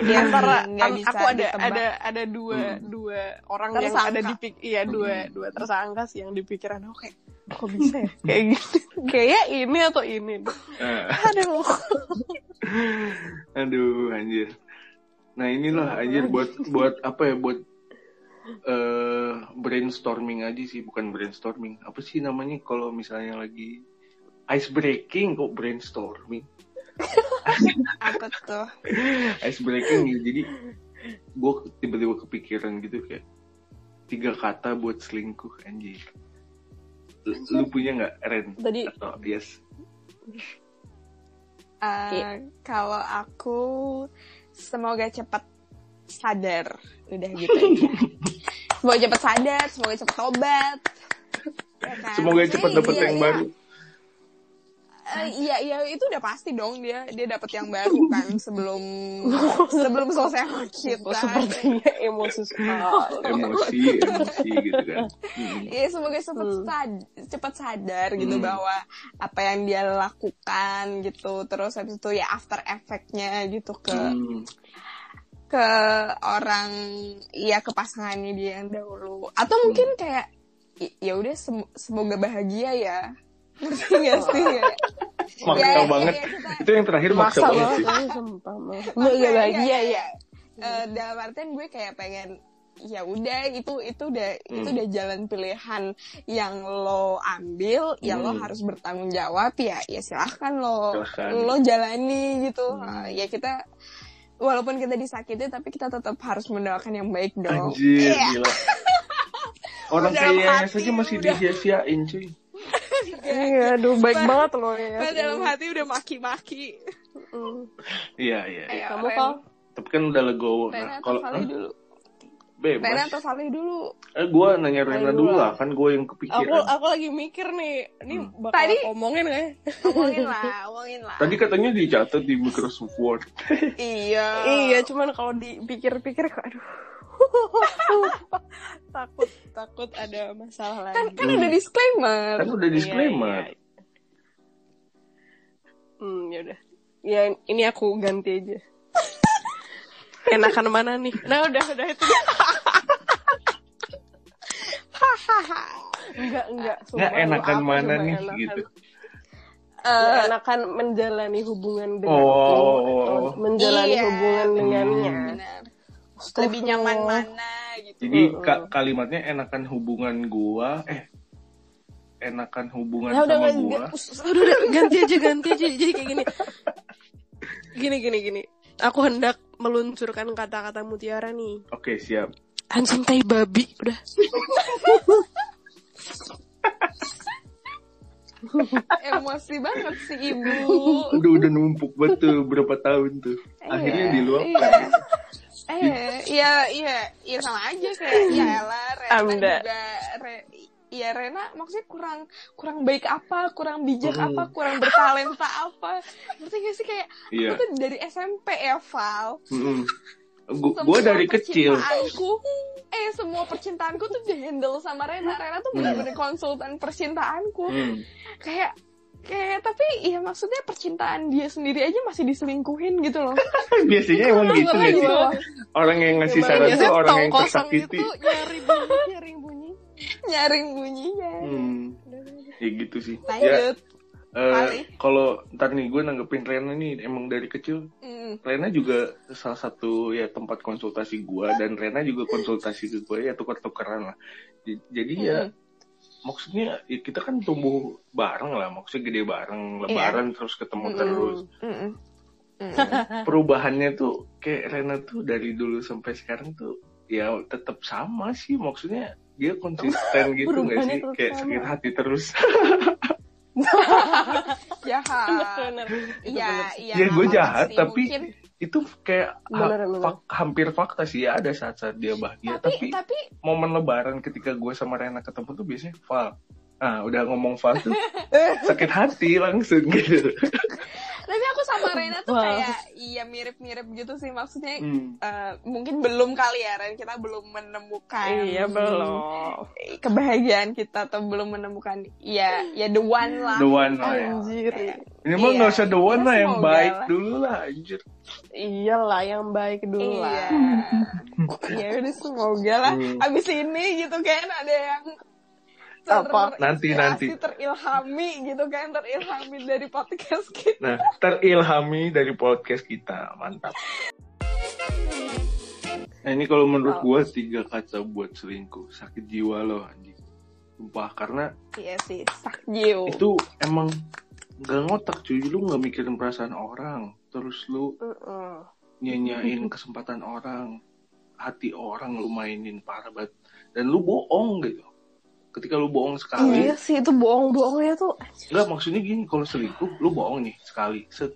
dia antara an- aku ada ditebak. ada ada dua dua orang yang Tersangka. ada di pik iya dua dua tersangka sih yang di pikiran aku kayak kok bisa ya? Kayak gitu. Kayak ini atau ini Ah, aduh. Aduh anjir. Nah inilah anjir buat buat apa ya buat eh brainstorming aja sih bukan brainstorming. Apa sih namanya kalau misalnya lagi ice breaking kok brainstorming? Apa tuh? Ice breaking ya jadi gue tiba-tiba kepikiran gitu kayak tiga kata buat selingkuh anjir. Lu, lu punya nggak Ren? Tadi atau yes? Eh, Iya. kalau aku semoga cepat sadar udah gitu semoga cepat sadar semoga cepat tobat Ya kan? semoga cepat dapet iya, yang iya. baru Eh, iya iya itu udah pasti dong dia dia dapat yang baru kan sebelum sebelum selesai sama kita kok sepertinya emosi sekali emosi emosi gitu kan Hmm. Iya semoga cepat Hmm. sad- cepat sadar gitu Hmm. bahwa apa yang dia lakukan gitu terus habis itu ya after effect-nya gitu ke Hmm. ke orang ya ke pasangannya dia yang dahulu atau mungkin kayak i- ya udah sem- semoga bahagia ya ngerti nggak sih Kayak, maksa ya, ya, banget ya, kita- itu yang terakhir maksa, maksa banget sih sumpah ya bahagia iya, ya iya. Eh, dalam artian gue kayak pengen ya udah itu itu udah itu Hmm. udah jalan pilihan yang lo ambil ya lo Hmm. harus bertanggung jawab ya ya silahkan lo Silahkan. lo jalani gitu Hmm. Eh, ya kita walaupun kita disakiti tapi kita tetap harus mendoakan yang baik dong anjir Iya. gila orang kayaknya saja masih udah. disia-siain cuy iya. Aduh baik banget loh ya Padahal dalam hati udah maki-maki. Iya iya. Iya. Kamu Ren. kok tapi kan udah legowo Rena nah kalau Hah? dulu? Bebas. Rena atau Salih dulu? Eh gue nanya Rena dulu lah kan gue yang aku kepikiran. Aku lagi mikir nih ini Hmm. bakal Tadi- omongin nggak ya? Ngomongin lah ngomongin lah. Tadi katanya dicatat di Microsoft Word. Iya. Iya cuman kalau dipikir-pikir aduh takut takut ada masalah kan lagi. kan ada disclaimer. Kan udah disclaimer. Iya, iya. hmm ya udah. Ya ini aku ganti aja. Enakan mana nih? Nah udah udah itu. Enggak enggak. Sumpah, nggak enakan aku mana nih enakan. gitu. Eh, enakan menjalani hubungan dengan Oh. menjalani Iya, hubungan dengannya. benar lebih nyaman mana gitu jadi ka- kalimatnya enakan hubungan gua eh enakan hubungan Ya udah, sama udah, gua udah, udah, ganti aja, ganti aja. Jadi kayak gini. Gini, gini, gini. Aku hendak meluncurkan kata-kata mutiara nih. oke siap Anjing tai babi, udah. Emosi banget sih ibu. udah udah numpuk betul berapa tahun tuh akhirnya Iya, diluapkan iya. Eh, iya, iya, iya sama aja kayak ya elah Rena Anda. juga Re, Iya Rena maksudnya kurang kurang baik apa, kurang bijak Hmm. apa, kurang bertalenta apa. Ngerti gak sih kayak iya aku tuh dari SMP ya Val. Mm-mm. Gu- Semua gua dari kecil percintaanku, eh semua percintaanku tuh dihandle sama Rena. Rena tuh Hmm. benar-benar konsultan percintaanku. Hmm. Kayak kayak tapi ya maksudnya percintaan dia sendiri aja masih diselingkuhin gitu loh. biasanya emang gitu gitu loh. orang yang ngasih saran tuh orang yang tersakiti itu nyari bunyi, nyari bunyi. Nyaring bunyinya. hmm. ya gitu sih ya Lanjut. eh, Kali. kalau ntar nih gue nanggepin Rena nih emang dari kecil Mm. Rena juga salah satu ya tempat konsultasi gua dan Rena juga konsultasi ke gue ya tukar-tukaran lah. Jadi ya Mm. Maksudnya ya kita kan tumbuh bareng lah, maksudnya gede bareng, lebaran terus ketemu Mm-mm. terus. Mm-mm. Mm-mm. Perubahannya tuh kayak Rena tuh dari dulu sampai sekarang tuh ya tetap sama sih, maksudnya dia konsisten gitu nggak sih? tetap Kayak sama. sakit hati terus. Jahat. bener Iya, iya. Ya, nggak gue jahat, sih. tapi Mungkin, Itu kayak ha- Bener, fak- hampir fakta sih ya ada saat-saat dia bahagia, tapi, tapi tapi momen lebaran ketika gue sama Rena ketemu tuh biasanya Val. Nah, udah ngomong Val tuh sakit hati langsung gitu. tapi aku sama Rena tuh Wow. kayak iya mirip-mirip gitu sih maksudnya Hmm. eh, mungkin belum kali ya Ren kita belum menemukan Iya belum. kebahagiaan kita atau belum menemukan ya ya the one lah The one lah ya. Anjir. Ini mah Iya. nggak usah the one Ya, lah yang semoga baik lah. dulu lah anjir. Iyalah yang baik dulu iya lah. ya udah semoga lah Hmm. abis ini gitu kan ada yang Apa? Nanti, nanti. terilhami gitu kan terilhami dari podcast kita Nah, terilhami dari podcast kita. Mantap. Nah, ini kalau menurut gue tiga kata buat selingkuh. Sakit jiwa loh anjing. Sumpah, karena iya sih sakjio itu emang gak ngotak cuy. Lu gak mikirin perasaan orang. Terus lu Mm-mm. nyanyain kesempatan orang. Hati orang lu mainin parah banget. Dan lu bohong gitu. Ketika lu bohong sekali, Iya sih itu bohong-bohongnya tuh. Enggak maksudnya gini kalau selingkuh lu bohong nih sekali set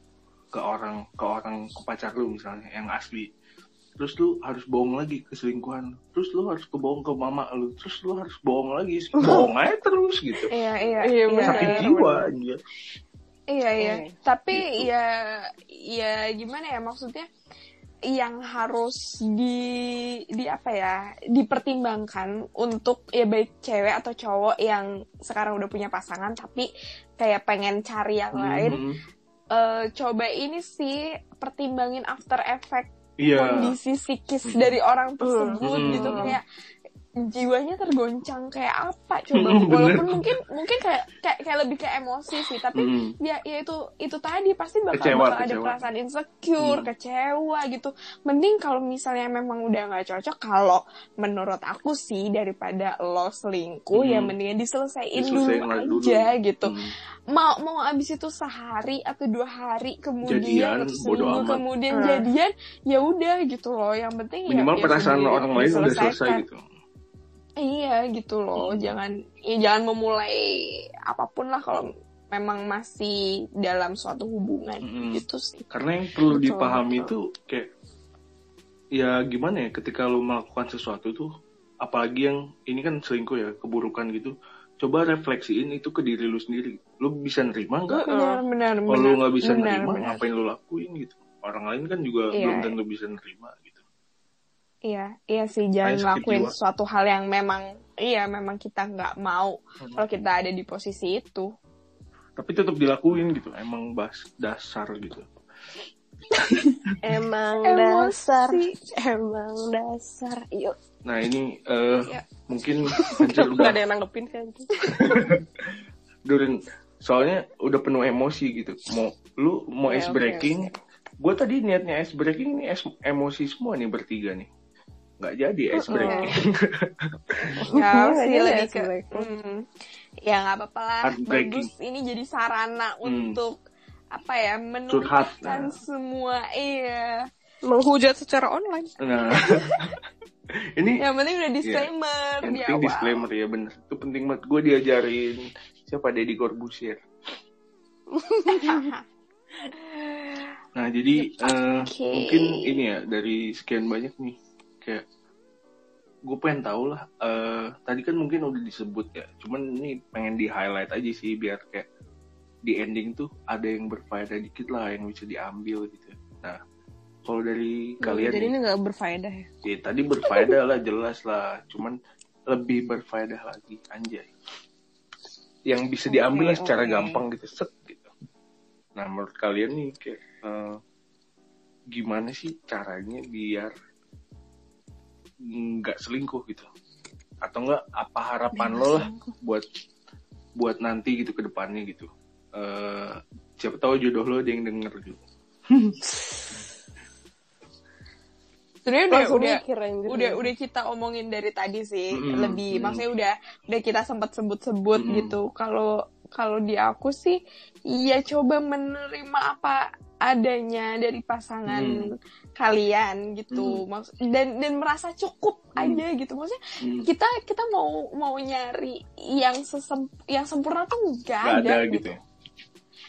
ke orang ke orang ke pacar lu misalnya yang asli terus lu harus bohong lagi ke selingkuhan terus lu harus kebohong ke mama lu terus lu harus bohong lagi bohong aja terus gitu iya iya Iya, iya, sakit iya. jiwa anjir Iya iya, Oke. tapi Gitu. ya ya gimana ya maksudnya yang harus di di apa ya dipertimbangkan untuk ya baik cewek atau cowok yang sekarang udah punya pasangan tapi kayak pengen cari yang lain Mhm. eh, coba ini sih pertimbangin after effect iya kondisi psikis dari orang tersebut Hmm. gitu Hmm. kayak jiwanya tergoncang kayak apa coba bener. walaupun mungkin mungkin kayak kayak kayak lebih ke emosi sih tapi Mhm. ya ya itu itu tadi pasti bakal Kecewa, bakal ada kecewa. perasaan insecure Hmm. kecewa gitu mending kalau misalnya memang udah nggak cocok kalau menurut aku sih daripada lo selingkuh Hmm. ya mendingan diselesaikan Diselesain dulu lah dulu. aja gitu Mhm. mau mau abis itu sehari atau dua hari kemudian Jadian, atau bodo seminggu amat. kemudian Hmm. jadian ya udah gitu loh yang penting ya- minimal ya perasaan sudah orang lain udah selesai gitu iya gitu loh jangan ya jangan memulai apa pun lah kalau memang masih dalam suatu hubungan Mm-mm. gitu sih karena yang perlu Betul, dipahami betul. itu kayak ya gimana ya ketika lu melakukan sesuatu tuh apalagi yang ini kan selingkuh ya keburukan gitu coba refleksiin itu ke diri lu sendiri lu bisa nerima nggak benar benar kalau lu nggak bisa benar, nerima benar. ngapain lu lakuin gitu orang lain kan juga Iya. belum tentu bisa nerima iya iya sih jangan lakuin jiwa. suatu hal yang memang iya memang kita nggak mau Hmm. kalau kita ada di posisi itu tapi tetap dilakuin gitu emang bas dasar gitu Emang Emosi. dasar. Emang dasar. Yuk. nah ini Iya. mungkin Gak udah ada yang nanggepin kan. Durin soalnya udah penuh emosi gitu mau lu mau Ya, ice breaking gue tadi niatnya ice breaking ini emosi semua nih bertiga nih nggak jadi ice breaking ya Iya, sih iya, lebih iya, ke hmm, ya nggak apa-apa lah. Bagus ini jadi sarana Hmm. untuk apa ya menunjukkan nah. semua iya. Menghujat secara online. nah. Ini yang penting udah disclaimer yang di penting awal disclaimer ya bener. Itu penting banget. Gue diajarin Siapa Deddy Corbuzier? Nah, jadi eh, Oke. mungkin ini ya dari sekian banyak nih kayak gue pengen tahu lah. eh, tadi kan mungkin udah disebut ya, cuman ini pengen di highlight aja sih biar kayak di ending tuh ada yang berfaedah dikit lah yang bisa diambil gitu. Nah, kalau dari kalian Jadi ini nggak berfaedah ya. ya, tadi berfaedah lah jelas lah, cuman lebih berfaedah lagi anjay. Yang bisa diambil Oke, secara gampang gitu, set gitu. Nah, menurut kalian nih kayak eh, gimana sih caranya biar nggak selingkuh gitu? Atau enggak apa harapan lo lah buat buat nanti gitu ke depannya gitu? Eh, siapa tahu jodoh lo ada yang denger gitu. Sebenarnya udah Langsung udah mikir anjir. udah udah kita omongin dari tadi sih Mm-mm, lebih maksudnya udah udah kita sempat sebut-sebut Mm-mm. gitu kalau kalau di aku sih ya coba menerima apa adanya dari pasangan Mm. kalian gitu Maksud- dan dan merasa cukup Mm. aja gitu maksudnya Hmm, kita kita mau mau nyari yang sesem yang sempurna tuh nggak ada, ada gitu gitu. ya.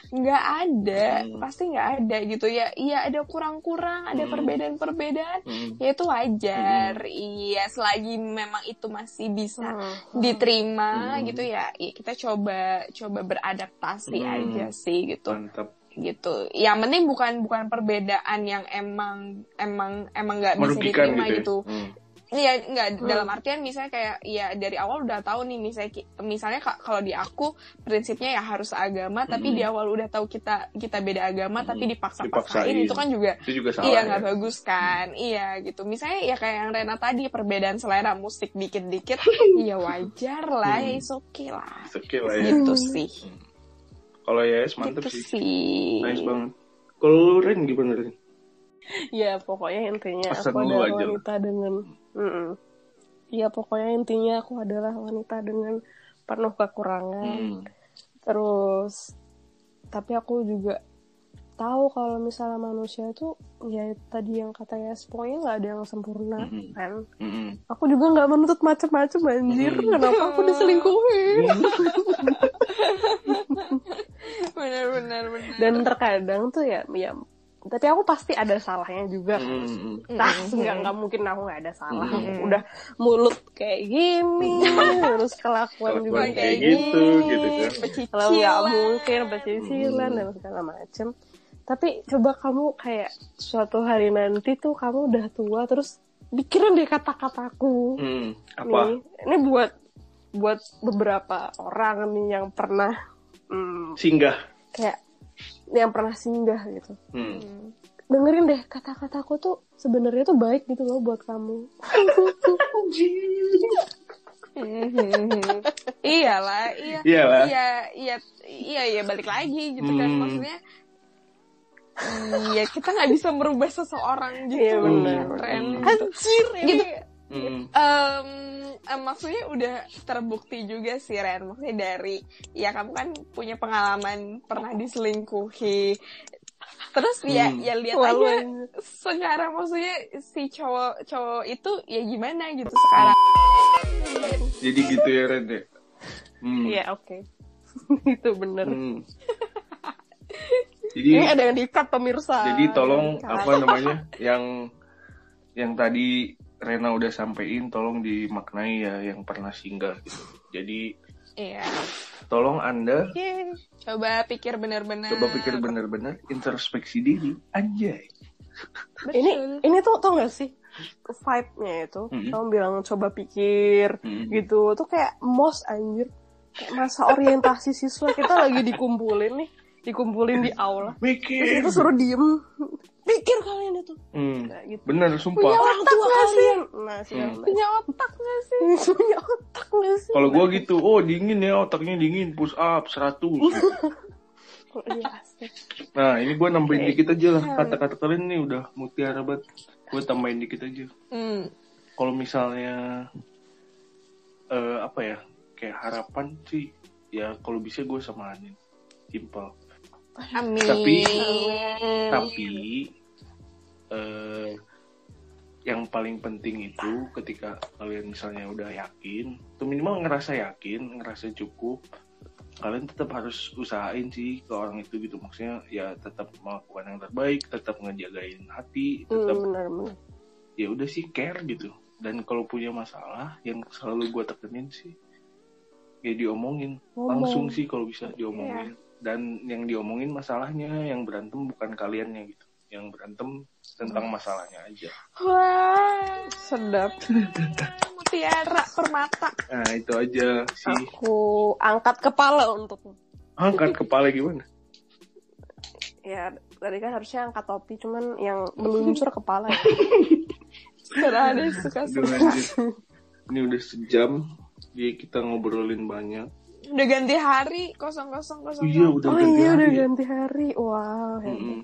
nggak ada Hmm. pasti nggak ada gitu ya iya ada kurang-kurang ada Hmm. perbedaan-perbedaan Hmm. ya itu wajar iya selagi memang itu masih bisa Hmm. diterima Hmm. gitu ya, ya kita coba coba beradaptasi Hmm. aja sih gitu Mantap. Gitu yang penting bukan bukan perbedaan yang emang emang emang nggak bisa diterima gitu. gitu, ya. Hmm. Iya, nggak Hmm. dalam artian misalnya kayak ya dari awal udah tahu nih misalnya misalnya ka- kalau di aku prinsipnya ya harus agama tapi Mm-mm. di awal udah tahu kita kita beda agama tapi Mm-mm. dipaksa-paksain itu kan juga Itu juga salah. iya ya. nggak bagus kan iya gitu misalnya ya kayak yang Rena tadi perbedaan selera musik dikit-dikit ya wajar lah ya Hmm. is okay lah okay lah ya. gitu sih Kalau ya mantep gitu sih. sih Nice banget. Kalau lu Ren gimana Ren? Ya pokoknya intinya Pesan aku adalah aja wanita dengan Mm-mm. Ya pokoknya intinya aku adalah wanita dengan penuh kekurangan Hmm. Terus Tapi aku juga tahu kalau misalnya manusia itu ya tadi yang kata ya pokoknya nggak ada yang sempurna Mhm. kan Mm-mm. aku juga nggak menuntut macem-macem anjir Mhm. kenapa aku diselingkuhin benar benar benar dan terkadang tuh ya ya tapi aku pasti ada salahnya juga kan Mm-mm. Nah, Mhm. nggak nggak mungkin aku nggak ada salah. Mhm. Udah mulut kayak gini, terus kelakuan juga kayak kayak gini. gitu, gitu kan. Kalau nggak mungkin pecicilan Mhm. dan segala macem. Tapi coba kamu kayak suatu hari nanti tuh kamu udah tua, terus pikirin deh kata-kataku. Hmm. Apa? Nih, ini buat buat beberapa orang nih yang pernah hmm, Singgah. kayak yang pernah singgah gitu. Hmm. Dengerin deh kata-kataku tuh sebenarnya tuh baik gitu loh buat kamu. Iyalah iya Iyalah. iya iya iya iya balik lagi gitu kan Hmm. maksudnya iya kita nggak bisa merubah seseorang gitu Iya, benar. Ren Hmm. gitu. gitu Hmm. Em, em, maksudnya udah terbukti juga sih Ren maksudnya dari ya kamu kan punya pengalaman pernah diselingkuhi terus ya Hmm. ya lihat Lalu aja sekarang maksudnya si cowok cowok itu ya gimana gitu sekarang Jadi gitu ya Ren ya. Hmm. Iya oke. itu bener. Hmm. Jadi Ini ada yang diikat pemirsa. jadi tolong apa namanya yang yang tadi Rena udah sampein tolong dimaknai ya yang pernah singgah gitu. Jadi iya tolong Anda coba pikir benar-benar coba pikir benar-benar introspeksi diri anjay. Ini ini tuh tau gak sih vibe-nya itu. Mm-mm. Kamu bilang coba pikir Hmm. gitu. Tuh kayak mos anjir. Kayak masa orientasi siswa kita lagi dikumpulin nih, dikumpulin di aula. Terus Mikir. itu suruh diem. Pikir kalian itu. Hmm. Gitu. Bener Punya sumpah. orang tua kalian. Nah, sih. Hmm. punya otak gak sih Punya otak gak sih? Kalau gua gitu, oh dingin ya otaknya dingin, push up 100. Oh, Iya. Nah, ini gua nambahin Oke. dikit aja lah. Kata-kata kalian nih udah mutiara banget. Gua tambahin dikit aja. hmm. Kalau misalnya eh apa ya? Kayak harapan sih ya kalau bisa gue samain. Simple. Amin Tapi- Amin. Tapi eh yang paling penting itu ketika kalian misalnya udah yakin, tuh minimal ngerasa yakin, ngerasa cukup, kalian tetap harus usahain sih ke orang itu gitu maksudnya ya tetap melakukan yang terbaik tetap ngejagain hati Hmm, tetap benar-benar. ya udah sih care gitu dan kalau punya masalah yang selalu gue tekenin sih ya diomongin Ngomong. langsung sih kalau bisa diomongin dan yang diomongin masalahnya yang berantem bukan kaliannya gitu. Yang berantem tentang masalahnya aja. Wah, Sedap. mutiara permata. nah itu aja sih. Aku angkat kepala untuk angkat kepala gimana? Ya tadi kan harusnya angkat topi cuman yang meluncur kepala ya. Deh suka ini udah sejam jadi kita ngobrolin banyak Udah ganti hari kosong kosong kosong. iya udah Oh ganti iya udah hari. ganti hari. Wow. Mm-mm.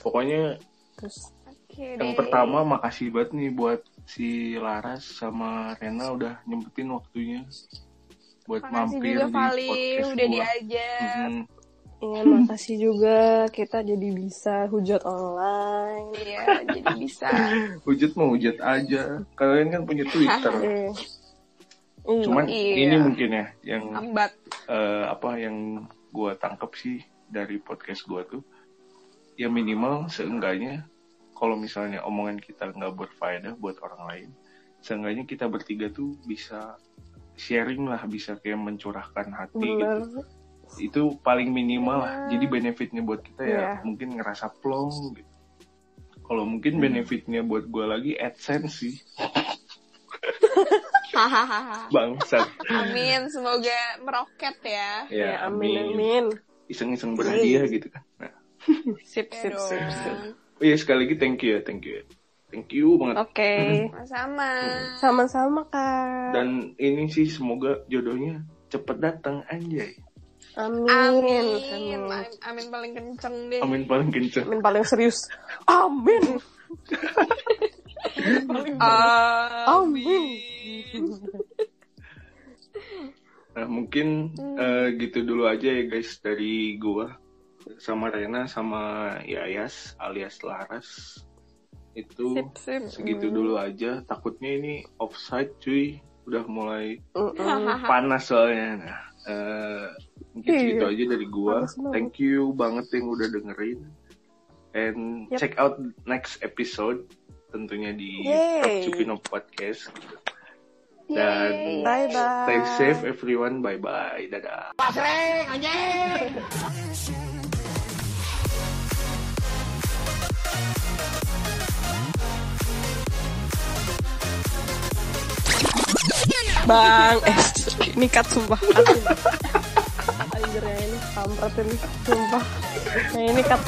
pokoknya Terus Oke yang deh. pertama makasih banget nih buat si Laras sama Rena udah nyempetin waktunya buat Makasih mampir juga di Vali podcast udah gua. diajak. Iya, makasih juga kita jadi bisa hujat online. Iya, jadi bisa. Hujat mau hujat aja. Kalian kan punya Twitter. Iya. Cuman Iya. ini mungkin ya yang Ambat. eh, apa yang gua tangkap sih dari podcast gua tuh ya minimal seenggaknya kalau misalnya omongan kita nggak berfaedah buat orang lain seenggaknya kita bertiga tuh bisa sharing lah bisa kayak mencurahkan hati gitu bener. itu paling minimal lah jadi benefitnya buat kita ya Iya. mungkin ngerasa plong gitu kalau mungkin benefitnya buat gue lagi adsense sih. bangsat Amin, semoga meroket ya. ya, Ya, amin amin. iseng-iseng berhadiah gitu kan nah, Sip sip sip sip. oh iya sekali lagi thank you ya thank you ya. thank you banget Oke. Sama. Sama-sama kak. dan ini sih semoga jodohnya cepet datang anjay Amin. Amin. Amin. Amin, amin paling kenceng deh. amin paling kenceng Amin paling serius. Amin. Amin. Nah mungkin eh, gitu dulu aja ya guys dari gua sama Rena sama Yayas alias Laras itu Sip sip. segitu dulu aja takutnya ini offside cuy udah mulai Mm-mm. panas soalnya nah eh, mungkin Iya. segitu aja dari gua thank you banget yang udah dengerin and Yep. check out next episode tentunya di. Cupino Podcast dan Bye bye. stay safe everyone bye bye dadah Bang, eh, ini cut sumpah. Cut, sumpah. Anjir ya ini kampret ini, sumpah. Nah ini cut.